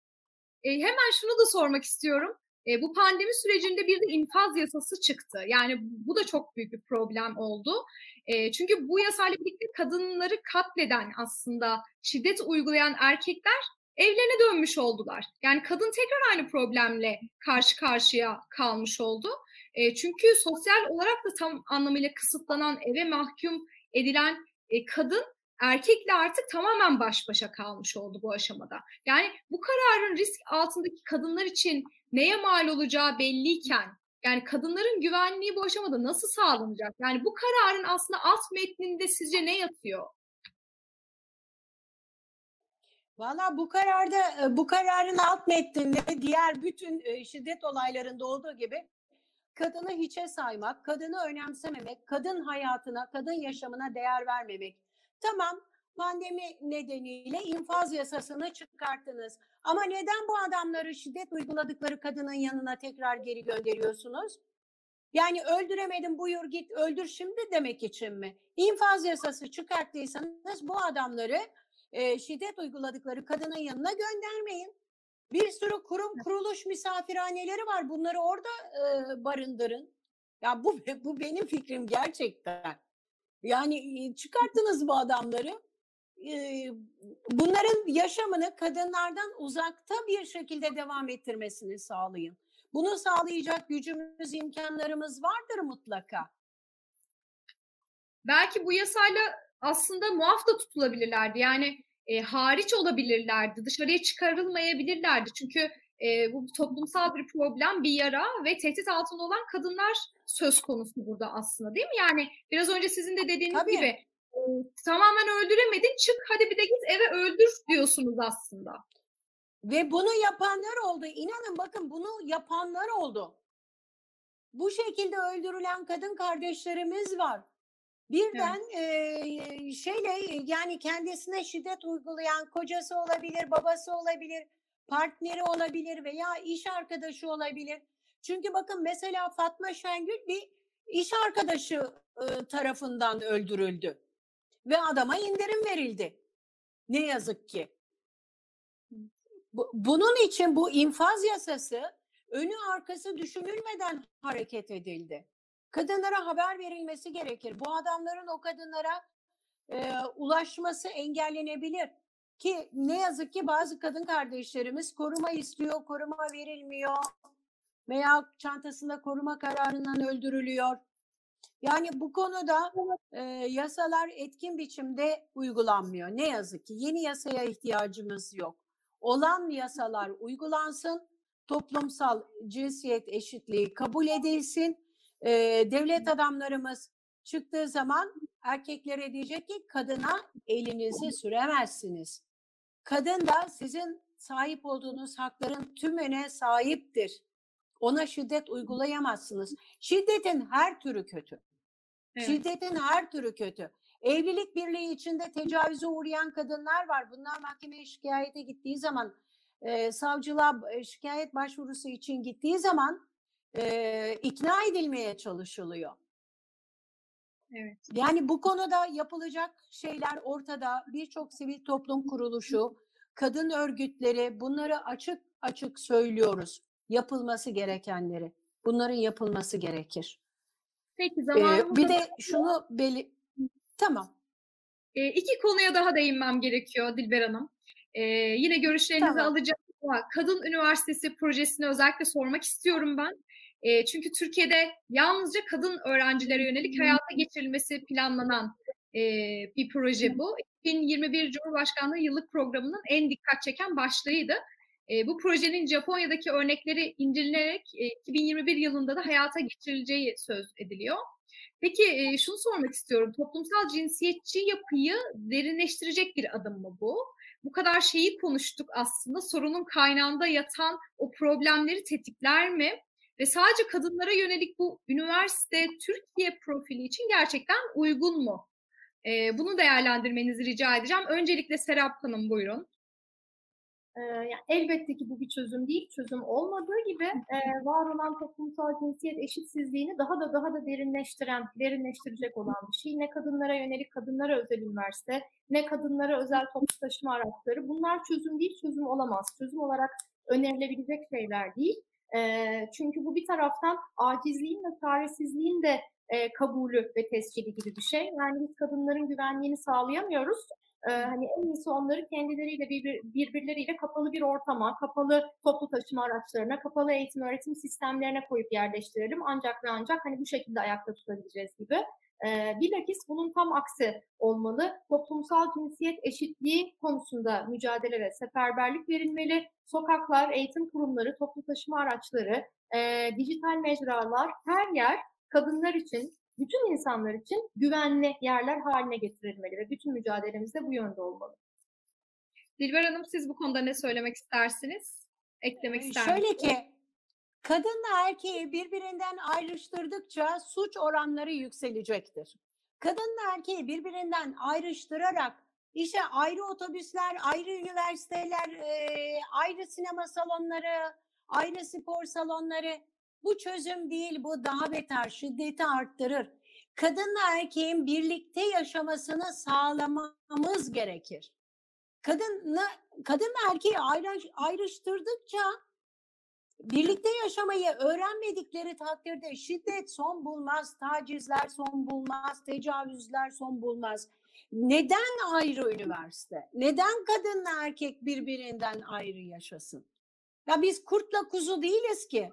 e, hemen şunu da sormak istiyorum. E, bu pandemi sürecinde bir de infaz yasası çıktı. Yani bu da çok büyük bir problem oldu. E, çünkü bu yasayla birlikte kadınları katleden aslında şiddet uygulayan erkekler evlerine dönmüş oldular. Yani kadın tekrar aynı problemle karşı karşıya kalmış oldu. E, çünkü sosyal olarak da tam anlamıyla kısıtlanan, eve mahkum edilen e, kadın erkekle artık tamamen baş başa kalmış oldu bu aşamada. Yani bu kararın risk altındaki kadınlar için neye mal olacağı belliyken yani kadınların güvenliği bu aşamada nasıl sağlanacak? Yani bu kararın aslında alt metninde sizce ne yatıyor? Valla bu kararda e, bu kararın alt metninde diğer bütün e, şiddet olaylarında olduğu gibi kadını hiçe saymak, kadını önemsememek, kadın hayatına, kadın yaşamına değer vermemek. Tamam pandemi nedeniyle infaz yasasını çıkarttınız. Ama neden bu adamları şiddet uyguladıkları kadının yanına tekrar geri gönderiyorsunuz? Yani öldüremedim buyur git öldür şimdi demek için mi? İnfaz yasası çıkarttıysanız bu adamları e, şiddet uyguladıkları kadının yanına göndermeyin. Bir sürü kurum kuruluş misafirhaneleri var. Bunları orada e, barındırın. Ya bu bu benim fikrim gerçekten. Yani çıkarttınız bu adamları. E, bunların yaşamını kadınlardan uzakta bir şekilde devam ettirmesini sağlayın. Bunu sağlayacak gücümüz, imkanlarımız vardır mutlaka. belki bu yasayla aslında muaf da tutulabilirlerdi. Yani e, hariç olabilirlerdi, dışarıya çıkarılmayabilirlerdi. Çünkü e, bu toplumsal bir problem, bir yara ve tehdit altında olan kadınlar söz konusu burada aslında değil mi? Yani biraz önce sizin de dediğiniz Tabii. gibi e, tamamen öldüremedin, çık hadi bir de git eve öldür diyorsunuz aslında. Ve bunu yapanlar oldu. İnanın bakın bunu yapanlar oldu. Bu şekilde öldürülen kadın kardeşlerimiz var. Birden eee, şeyle yani kendisine şiddet uygulayan kocası olabilir, babası olabilir, partneri olabilir veya iş arkadaşı olabilir. Çünkü bakın mesela Fatma Şengül bir iş arkadaşı e, tarafından öldürüldü ve adama indirim verildi. Ne yazık ki. Bu- Bunun için bu infaz yasası önü arkası düşünülmeden hareket edildi. Kadınlara haber verilmesi gerekir. Bu adamların o kadınlara e, ulaşması engellenebilir. Ki ne yazık ki bazı kadın kardeşlerimiz koruma istiyor, koruma verilmiyor veya çantasında koruma kararından öldürülüyor. Yani bu konuda e, yasalar etkin biçimde uygulanmıyor. Ne yazık ki yeni yasaya ihtiyacımız yok. Olan yasalar uygulansın, toplumsal cinsiyet eşitliği kabul edilsin. E, devlet adamlarımız çıktığı zaman erkeklere diyecek ki kadına elinizi süremezsiniz. Kadın da sizin sahip olduğunuz hakların tümüne sahiptir. Ona şiddet uygulayamazsınız. Şiddetin her türü kötü. Evet. Şiddetin her türü kötü. Evlilik birliği içinde tecavüze uğrayan kadınlar var. Bunlar mahkemeye şikayete gittiği zaman, e, savcılığa şikayet başvurusu için gittiği zaman e, ikna edilmeye çalışılıyor. Evet. Yani bu konuda yapılacak şeyler ortada. Birçok sivil toplum kuruluşu, kadın örgütleri bunları açık açık söylüyoruz. Yapılması gerekenleri. Bunların yapılması gerekir. Peki Ee, zamanımız bir da- de şunu beli Tamam. E, iki konuya daha değinmem gerekiyor Dilber Hanım. E, yine görüşlerinizi Tamam. alacağım Kadın Üniversitesi projesini özellikle sormak istiyorum ben. E, çünkü Türkiye'de yalnızca kadın öğrencilere yönelik hayata geçirilmesi planlanan e, bir proje bu. 2021 Cumhurbaşkanlığı yıllık programının en dikkat çeken başlığıydı. E, bu projenin Japonya'daki örnekleri incelenerek e, 2021 yılında da hayata geçirileceği söz ediliyor. Peki e, şunu sormak istiyorum. Toplumsal cinsiyetçi yapıyı derinleştirecek bir adım mı bu? Bu kadar şeyi konuştuk aslında. Sorunun kaynağında yatan o problemleri tetikler mi? Ve sadece kadınlara yönelik bu üniversite Türkiye profili için gerçekten uygun mu? E, bunu değerlendirmenizi rica edeceğim. Öncelikle Serap Hanım buyurun. Yani elbette ki bu bir çözüm değil. Çözüm olmadığı gibi e, var olan toplumsal cinsiyet eşitsizliğini daha da daha da derinleştiren, derinleştirecek olan bir şey. Ne kadınlara yönelik kadınlara özel üniversite, ne kadınlara özel toplu taşıma araçları. Bunlar çözüm değil, çözüm olamaz. Çözüm olarak önerilebilecek şeyler değil. E, çünkü bu bir taraftan acizliğin ve çaresizliğin de e, kabulü ve tescili gibi bir şey. Yani biz kadınların güvenliğini sağlayamıyoruz. Ee, hani en iyisi onları kendileriyle birbir, birbirleriyle kapalı bir ortama, kapalı toplu taşıma araçlarına, kapalı eğitim öğretim sistemlerine koyup yerleştirelim. Ancak ve ancak hani bu şekilde ayakta tutabileceğiz gibi. Bilakis bunun tam aksi olmalı. Toplumsal cinsiyet eşitliği konusunda mücadele ve seferberlik verilmeli. Sokaklar, eğitim kurumları, toplu taşıma araçları, e, dijital mecralar, her yer kadınlar için bütün insanlar için güvenli yerler haline getirilmeli ve bütün mücadelemiz de bu yönde olmalı. Dilber Hanım siz bu konuda ne söylemek istersiniz? Eklemek ister misiniz? Şöyle ki kadınla erkeği birbirinden ayrıştırdıkça suç oranları yükselecektir. Kadınla erkeği birbirinden ayrıştırarak işte ayrı otobüsler, ayrı üniversiteler, ayrı sinema salonları, ayrı spor salonları bu çözüm değil, bu daha beter şiddeti arttırır. Kadınla erkeğin birlikte yaşamasını sağlamamız gerekir. Kadınla kadınla erkeği ayrış- ayrıştırdıkça birlikte yaşamayı öğrenmedikleri takdirde şiddet son bulmaz, tacizler son bulmaz, tecavüzler son bulmaz. Neden ayrı üniversite? Neden kadınla erkek birbirinden ayrı yaşasın? Ya biz kurtla kuzu değiliz ki.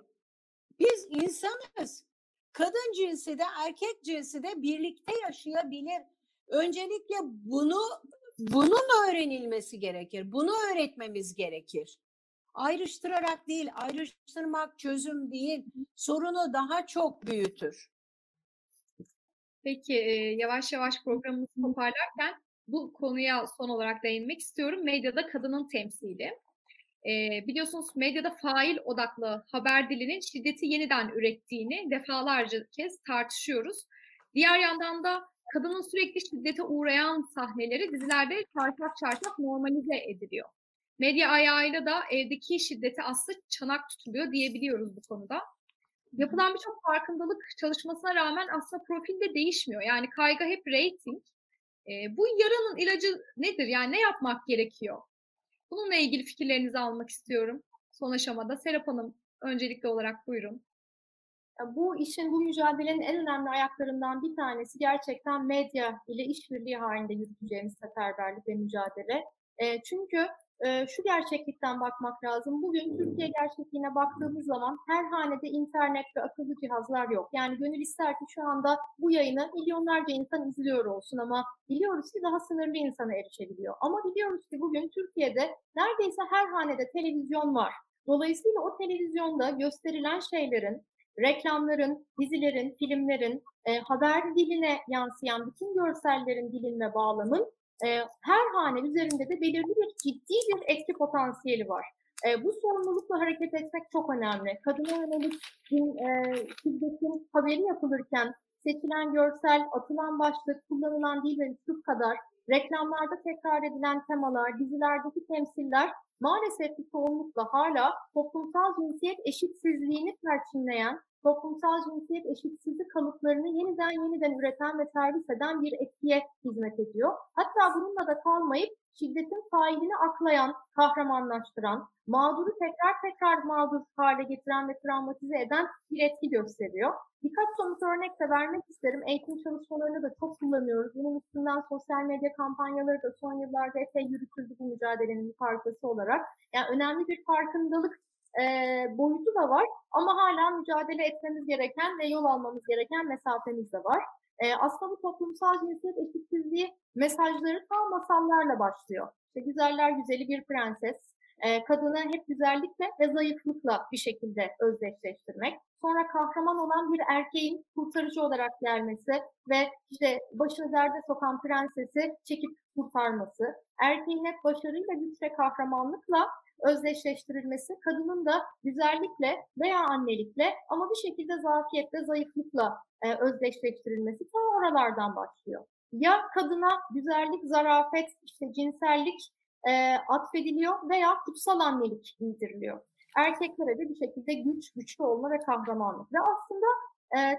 Biz insanız. kadın cinsi de erkek cinsi de birlikte yaşayabilir. Öncelikle bunu bunun öğrenilmesi gerekir. Bunu öğretmemiz gerekir. Ayrıştırarak değil, ayrıştırmak çözüm değil, sorunu daha çok büyütür. Peki yavaş yavaş programımızı toparlarken bu konuya son olarak değinmek istiyorum. Medyada kadının temsili. E, biliyorsunuz medyada fail odaklı haber dilinin şiddeti yeniden ürettiğini defalarca kez tartışıyoruz. Diğer yandan da kadının sürekli şiddete uğrayan sahneleri dizilerde çarşaf çarşaf normalize ediliyor. Medya ayağıyla da evdeki şiddete aslı çanak tutuluyor diyebiliyoruz bu konuda. Yapılan birçok farkındalık çalışmasına rağmen aslında profil de değişmiyor. Yani kaygı hep rating. E, bu yaranın ilacı nedir? Yani ne yapmak gerekiyor? Bununla ilgili fikirlerinizi almak istiyorum son aşamada. Serap Hanım öncelikli olarak buyurun. Bu işin, bu mücadelenin en önemli ayaklarından bir tanesi gerçekten medya ile işbirliği halinde yürüteceğimiz seferberlik ve mücadele. E, çünkü e, şu gerçeklikten bakmak lazım. Bugün Türkiye gerçekliğine baktığımız zaman her hanede internet ve akıllı cihazlar yok. Yani gönül ister ki şu anda bu yayını milyonlarca insan izliyor olsun ama biliyoruz ki daha sınırlı insana erişebiliyor. Ama biliyoruz ki bugün Türkiye'de neredeyse her hanede televizyon var. Dolayısıyla o televizyonda gösterilen şeylerin, reklamların, dizilerin, filmlerin, e, haber diline yansıyan bütün görsellerin dilin ve bağlamın e, her hane üzerinde de belirli bir ciddi bir etki potansiyeli var. E, bu sorumlulukla hareket etmek çok önemli. Kadına yönelik e, şiddetin haberi yapılırken seçilen görsel, atılan başlık, kullanılan dil ve üslup kadar reklamlarda tekrar edilen temalar, dizilerdeki temsiller maalesef bir çoğunlukla hala toplumsal cinsiyet eşitsizliğini perçinleyen, toplumsal cinsiyet eşitsizlik kalıplarını yeniden yeniden üreten ve servis eden bir etkiye hizmet ediyor. Hatta bununla da kalmayıp şiddetin failini aklayan, kahramanlaştıran, mağduru tekrar tekrar mağdur hale getiren ve travmatize eden bir etki gösteriyor. Birkaç somut örnek de vermek isterim. Eğitim çalışmalarını da çok kullanıyoruz. Bunun üstünden sosyal medya kampanyaları da son yıllarda epey yürütüldü bu mücadelenin bir parçası olarak. Yani önemli bir farkındalık e, boyutu da var ama hala mücadele etmemiz gereken ve yol almamız gereken mesafemiz de var. E, aslında bu toplumsal cinsiyet eşitsizliği mesajları tam masallarla başlıyor. İşte güzeller güzeli bir prenses, e, kadını hep güzellikle ve zayıflıkla bir şekilde özdeşleştirmek. Sonra kahraman olan bir erkeğin kurtarıcı olarak gelmesi ve işte başını derde sokan prensesi çekip kurtarması. Erkeğin hep başarıyla, güç ve kahramanlıkla özdeşleştirilmesi, kadının da güzellikle veya annelikle ama bir şekilde zafiyetle, zayıflıkla e, özdeşleştirilmesi ta oralardan başlıyor. Ya kadına güzellik, zarafet, işte cinsellik e, atfediliyor veya kutsal annelik bildiriliyor. Erkeklere de bir şekilde güç, güçlü olma ve kahramanlık. Ve aslında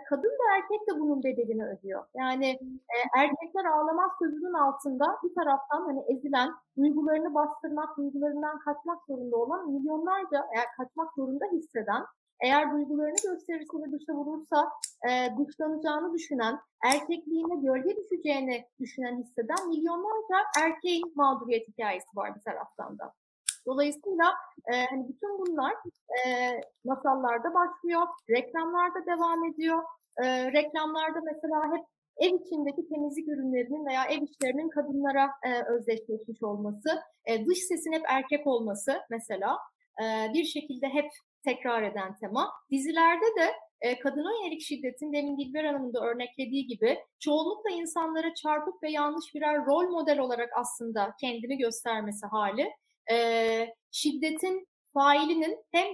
kadın da erkek de bunun bedelini ödüyor. Yani e, erkekler ağlamaz sözünün altında bir taraftan hani ezilen, duygularını bastırmak, duygularından kaçmak zorunda olan milyonlarca, eğer kaçmak zorunda hisseden, eğer duygularını gösterirse ve dışa vurursa e, dışlanacağını düşünen, erkekliğine gölge düşeceğini düşünen, hisseden milyonlarca erkeğin mağduriyet hikayesi var bir taraftan da. Dolayısıyla e, hani bütün bunlar e, masallarda başlıyor, reklamlarda devam ediyor. E, reklamlarda mesela hep ev içindeki temizlik ürünlerinin veya ev işlerinin kadınlara e, özdeşleşmiş olması, e, dış sesin hep erkek olması mesela e, bir şekilde hep tekrar eden tema. Dizilerde de e, kadına yönelik şiddetin demin Dilber Hanım'ın da örneklediği gibi çoğunlukla insanlara çarpık ve yanlış birer rol model olarak aslında kendini göstermesi hali e, şiddetin failinin hem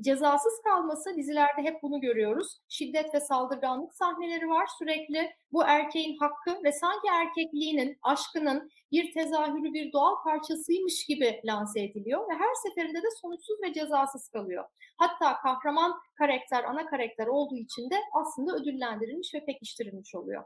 cezasız kalması dizilerde hep bunu görüyoruz. Şiddet ve saldırganlık sahneleri var sürekli. Bu erkeğin hakkı ve sanki erkekliğinin, aşkının bir tezahürü, bir doğal parçasıymış gibi lanse ediliyor ve her seferinde de sonuçsuz ve cezasız kalıyor. Hatta kahraman karakter, ana karakter olduğu için de aslında ödüllendirilmiş ve pekiştirilmiş oluyor.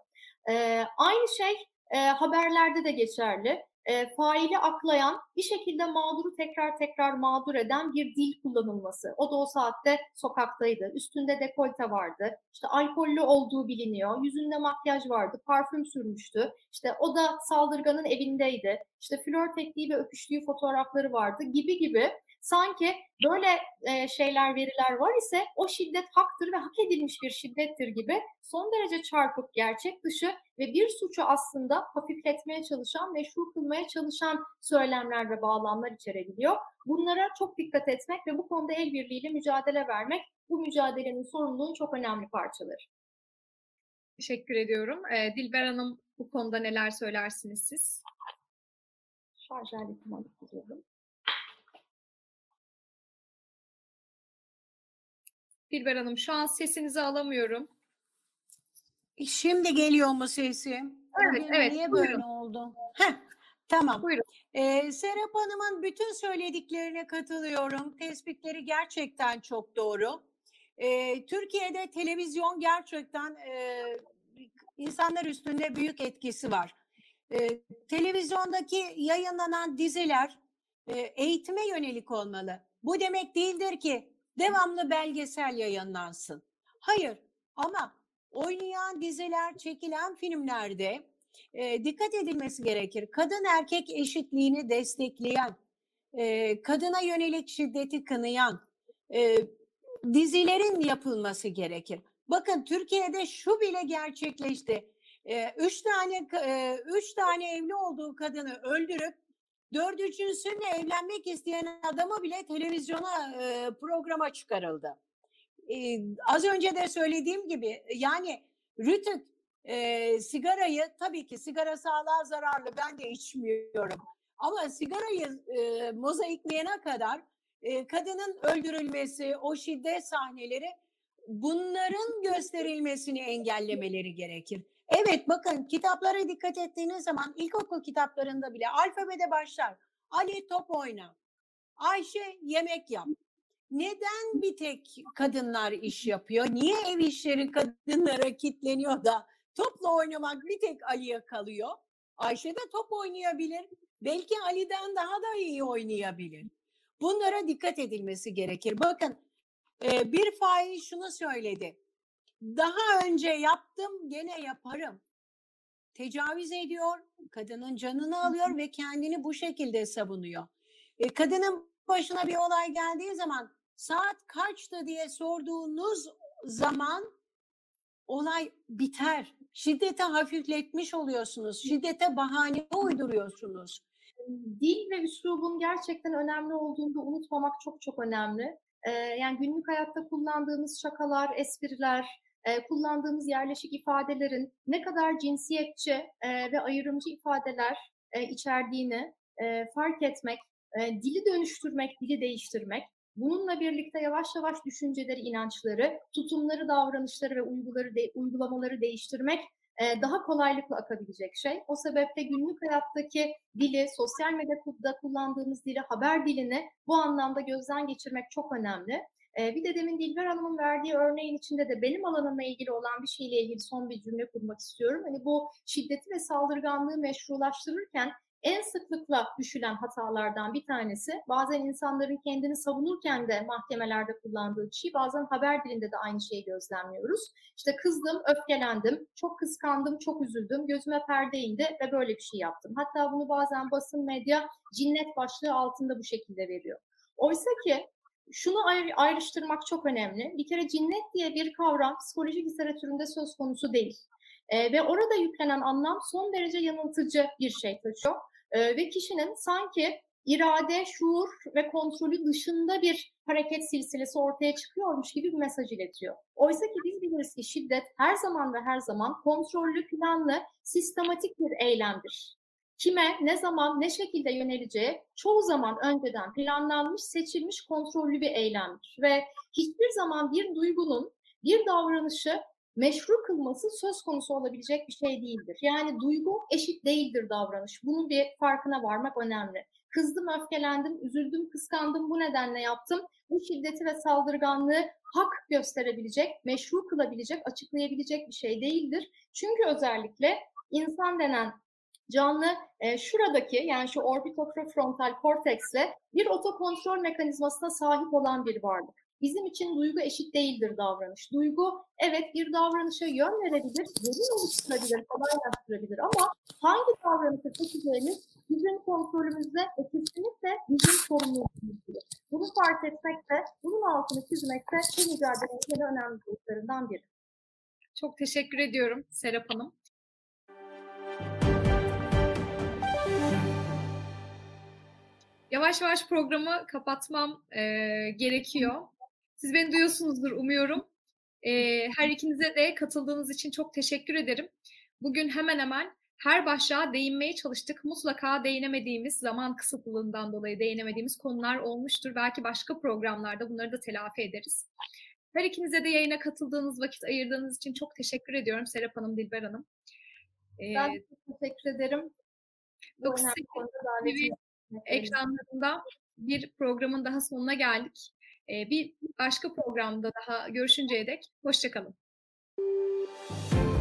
Ee, aynı şey e, haberlerde de geçerli e, faili aklayan, bir şekilde mağduru tekrar tekrar mağdur eden bir dil kullanılması. O da o saatte sokaktaydı. Üstünde dekolte vardı. İşte alkollü olduğu biliniyor. Yüzünde makyaj vardı. Parfüm sürmüştü. İşte o da saldırganın evindeydi. İşte flört ettiği ve öpüştüğü fotoğrafları vardı gibi gibi Sanki böyle e, şeyler, veriler var ise o şiddet haktır ve hak edilmiş bir şiddettir gibi son derece çarpık, gerçek dışı ve bir suçu aslında hafifletmeye çalışan, meşru kılmaya çalışan söylemler ve bağlamlar içerebiliyor. Bunlara çok dikkat etmek ve bu konuda el birliğiyle mücadele vermek bu mücadelenin sorumluluğun çok önemli parçaları. Teşekkür ediyorum. Ee, Dilber Hanım bu konuda neler söylersiniz siz? Şarj aletimi alıp gidiyorum. Dilber Hanım şu an sesinizi alamıyorum. Şimdi geliyor mu sesim? Evet, Bugün evet, Niye buyurun. böyle oldu? Heh, tamam. Buyurun. Ee, Serap Hanım'ın bütün söylediklerine katılıyorum. Tespitleri gerçekten çok doğru. Ee, Türkiye'de televizyon gerçekten e, insanlar üstünde büyük etkisi var. Ee, televizyondaki yayınlanan diziler e, eğitime yönelik olmalı. Bu demek değildir ki devamlı belgesel yayınlansın. Hayır ama oynayan diziler, çekilen filmlerde e, dikkat edilmesi gerekir. Kadın erkek eşitliğini destekleyen, e, kadına yönelik şiddeti kınayan e, dizilerin yapılması gerekir. Bakın Türkiye'de şu bile gerçekleşti. E, üç tane e, üç tane evli olduğu kadını öldürüp dördüncüsünle evlenmek isteyen adamı bile televizyona e, programa çıkarıldı. E, az önce de söylediğim gibi yani Rütük e, sigarayı tabii ki sigara sağlığa zararlı ben de içmiyorum. Ama sigarayı e, mozaikleyene kadar e, kadının öldürülmesi, o şiddet sahneleri bunların gösterilmesini engellemeleri gerekir. Evet bakın kitaplara dikkat ettiğiniz zaman ilkokul kitaplarında bile alfabede başlar. Ali top oyna. Ayşe yemek yap. Neden bir tek kadınlar iş yapıyor? Niye ev işleri kadınlara kitleniyor da topla oynamak bir tek Ali'ye kalıyor? Ayşe de top oynayabilir. Belki Ali'den daha da iyi oynayabilir. Bunlara dikkat edilmesi gerekir. Bakın bir fail şunu söyledi. Daha önce yaptım gene yaparım. Tecavüz ediyor, kadının canını alıyor ve kendini bu şekilde savunuyor. E, kadının başına bir olay geldiği zaman saat kaçtı diye sorduğunuz zaman olay biter. Şiddete hafifletmiş oluyorsunuz. Şiddete bahane uyduruyorsunuz. Dil ve üslubun gerçekten önemli olduğunu da unutmamak çok çok önemli. Ee, yani günlük hayatta kullandığımız şakalar, espriler, e, kullandığımız yerleşik ifadelerin ne kadar cinsiyetçi e, ve ayrımcı ifadeler e, içerdiğini fark etmek, dili dönüştürmek, dili değiştirmek, bununla birlikte yavaş yavaş düşünceleri, inançları, tutumları, davranışları ve uyguları uygulamaları değiştirmek daha kolaylıkla akabilecek şey. O sebeple günlük hayattaki dili, sosyal medyada kullandığımız dili, haber dilini bu anlamda gözden geçirmek çok önemli. E, bir de demin Dilber Hanım'ın verdiği örneğin içinde de benim alanımla ilgili olan bir şeyle ilgili son bir cümle kurmak istiyorum. Hani bu şiddeti ve saldırganlığı meşrulaştırırken en sıklıkla düşülen hatalardan bir tanesi bazen insanların kendini savunurken de mahkemelerde kullandığı şey bazen haber dilinde de aynı şeyi gözlemliyoruz. İşte kızdım, öfkelendim, çok kıskandım, çok üzüldüm, gözüme perde indi ve böyle bir şey yaptım. Hatta bunu bazen basın medya cinnet başlığı altında bu şekilde veriyor. Oysa ki şunu ayr ayrıştırmak çok önemli. Bir kere cinnet diye bir kavram psikoloji literatüründe söz konusu değil. E, ve orada yüklenen anlam son derece yanıltıcı bir şey taşıyor. E, ve kişinin sanki irade, şuur ve kontrolü dışında bir hareket silsilesi ortaya çıkıyormuş gibi bir mesaj iletiyor. Oysa ki biz biliriz ki şiddet her zaman ve her zaman kontrollü, planlı, sistematik bir eylemdir. Kime, ne zaman, ne şekilde yöneleceği çoğu zaman önceden planlanmış, seçilmiş, kontrollü bir eylemdir. Ve hiçbir zaman bir duygunun bir davranışı meşru kılması söz konusu olabilecek bir şey değildir. Yani duygu eşit değildir davranış. Bunun bir farkına varmak önemli. Kızdım, öfkelendim, üzüldüm, kıskandım, bu nedenle yaptım. Bu şiddeti ve saldırganlığı hak gösterebilecek, meşru kılabilecek, açıklayabilecek bir şey değildir. Çünkü özellikle insan denen canlı e, şuradaki yani şu orbitofrontal korteksle bir otokontrol mekanizmasına sahip olan bir varlık. Bizim için duygu eşit değildir davranış. Duygu evet bir davranışa yön verebilir, zemin oluşturabilir, kolaylaştırabilir ama hangi davranışa seçeceğimiz bizim kontrolümüzde ve kesinlikle bizim sorumluluğumuzdur. Bunu fark etmek de, bunun altını çizmek de bu mücadelenin en önemli boyutlarından biri. Çok teşekkür ediyorum Serap Hanım. Yavaş yavaş programı kapatmam e, gerekiyor. Siz beni duyuyorsunuzdur umuyorum. E, her ikinize de katıldığınız için çok teşekkür ederim. Bugün hemen hemen her başlığa değinmeye çalıştık. Mutlaka değinemediğimiz, zaman kısıtlılığından dolayı değinemediğimiz konular olmuştur. Belki başka programlarda bunları da telafi ederiz. Her ikinize de yayına katıldığınız, vakit ayırdığınız için çok teşekkür ediyorum Serap Hanım, Dilber Hanım. Ben teşekkür ederim. Bu 9 ekranlarında bir programın daha sonuna geldik. Ee, bir başka programda daha görüşünceye dek hoşçakalın. Müzik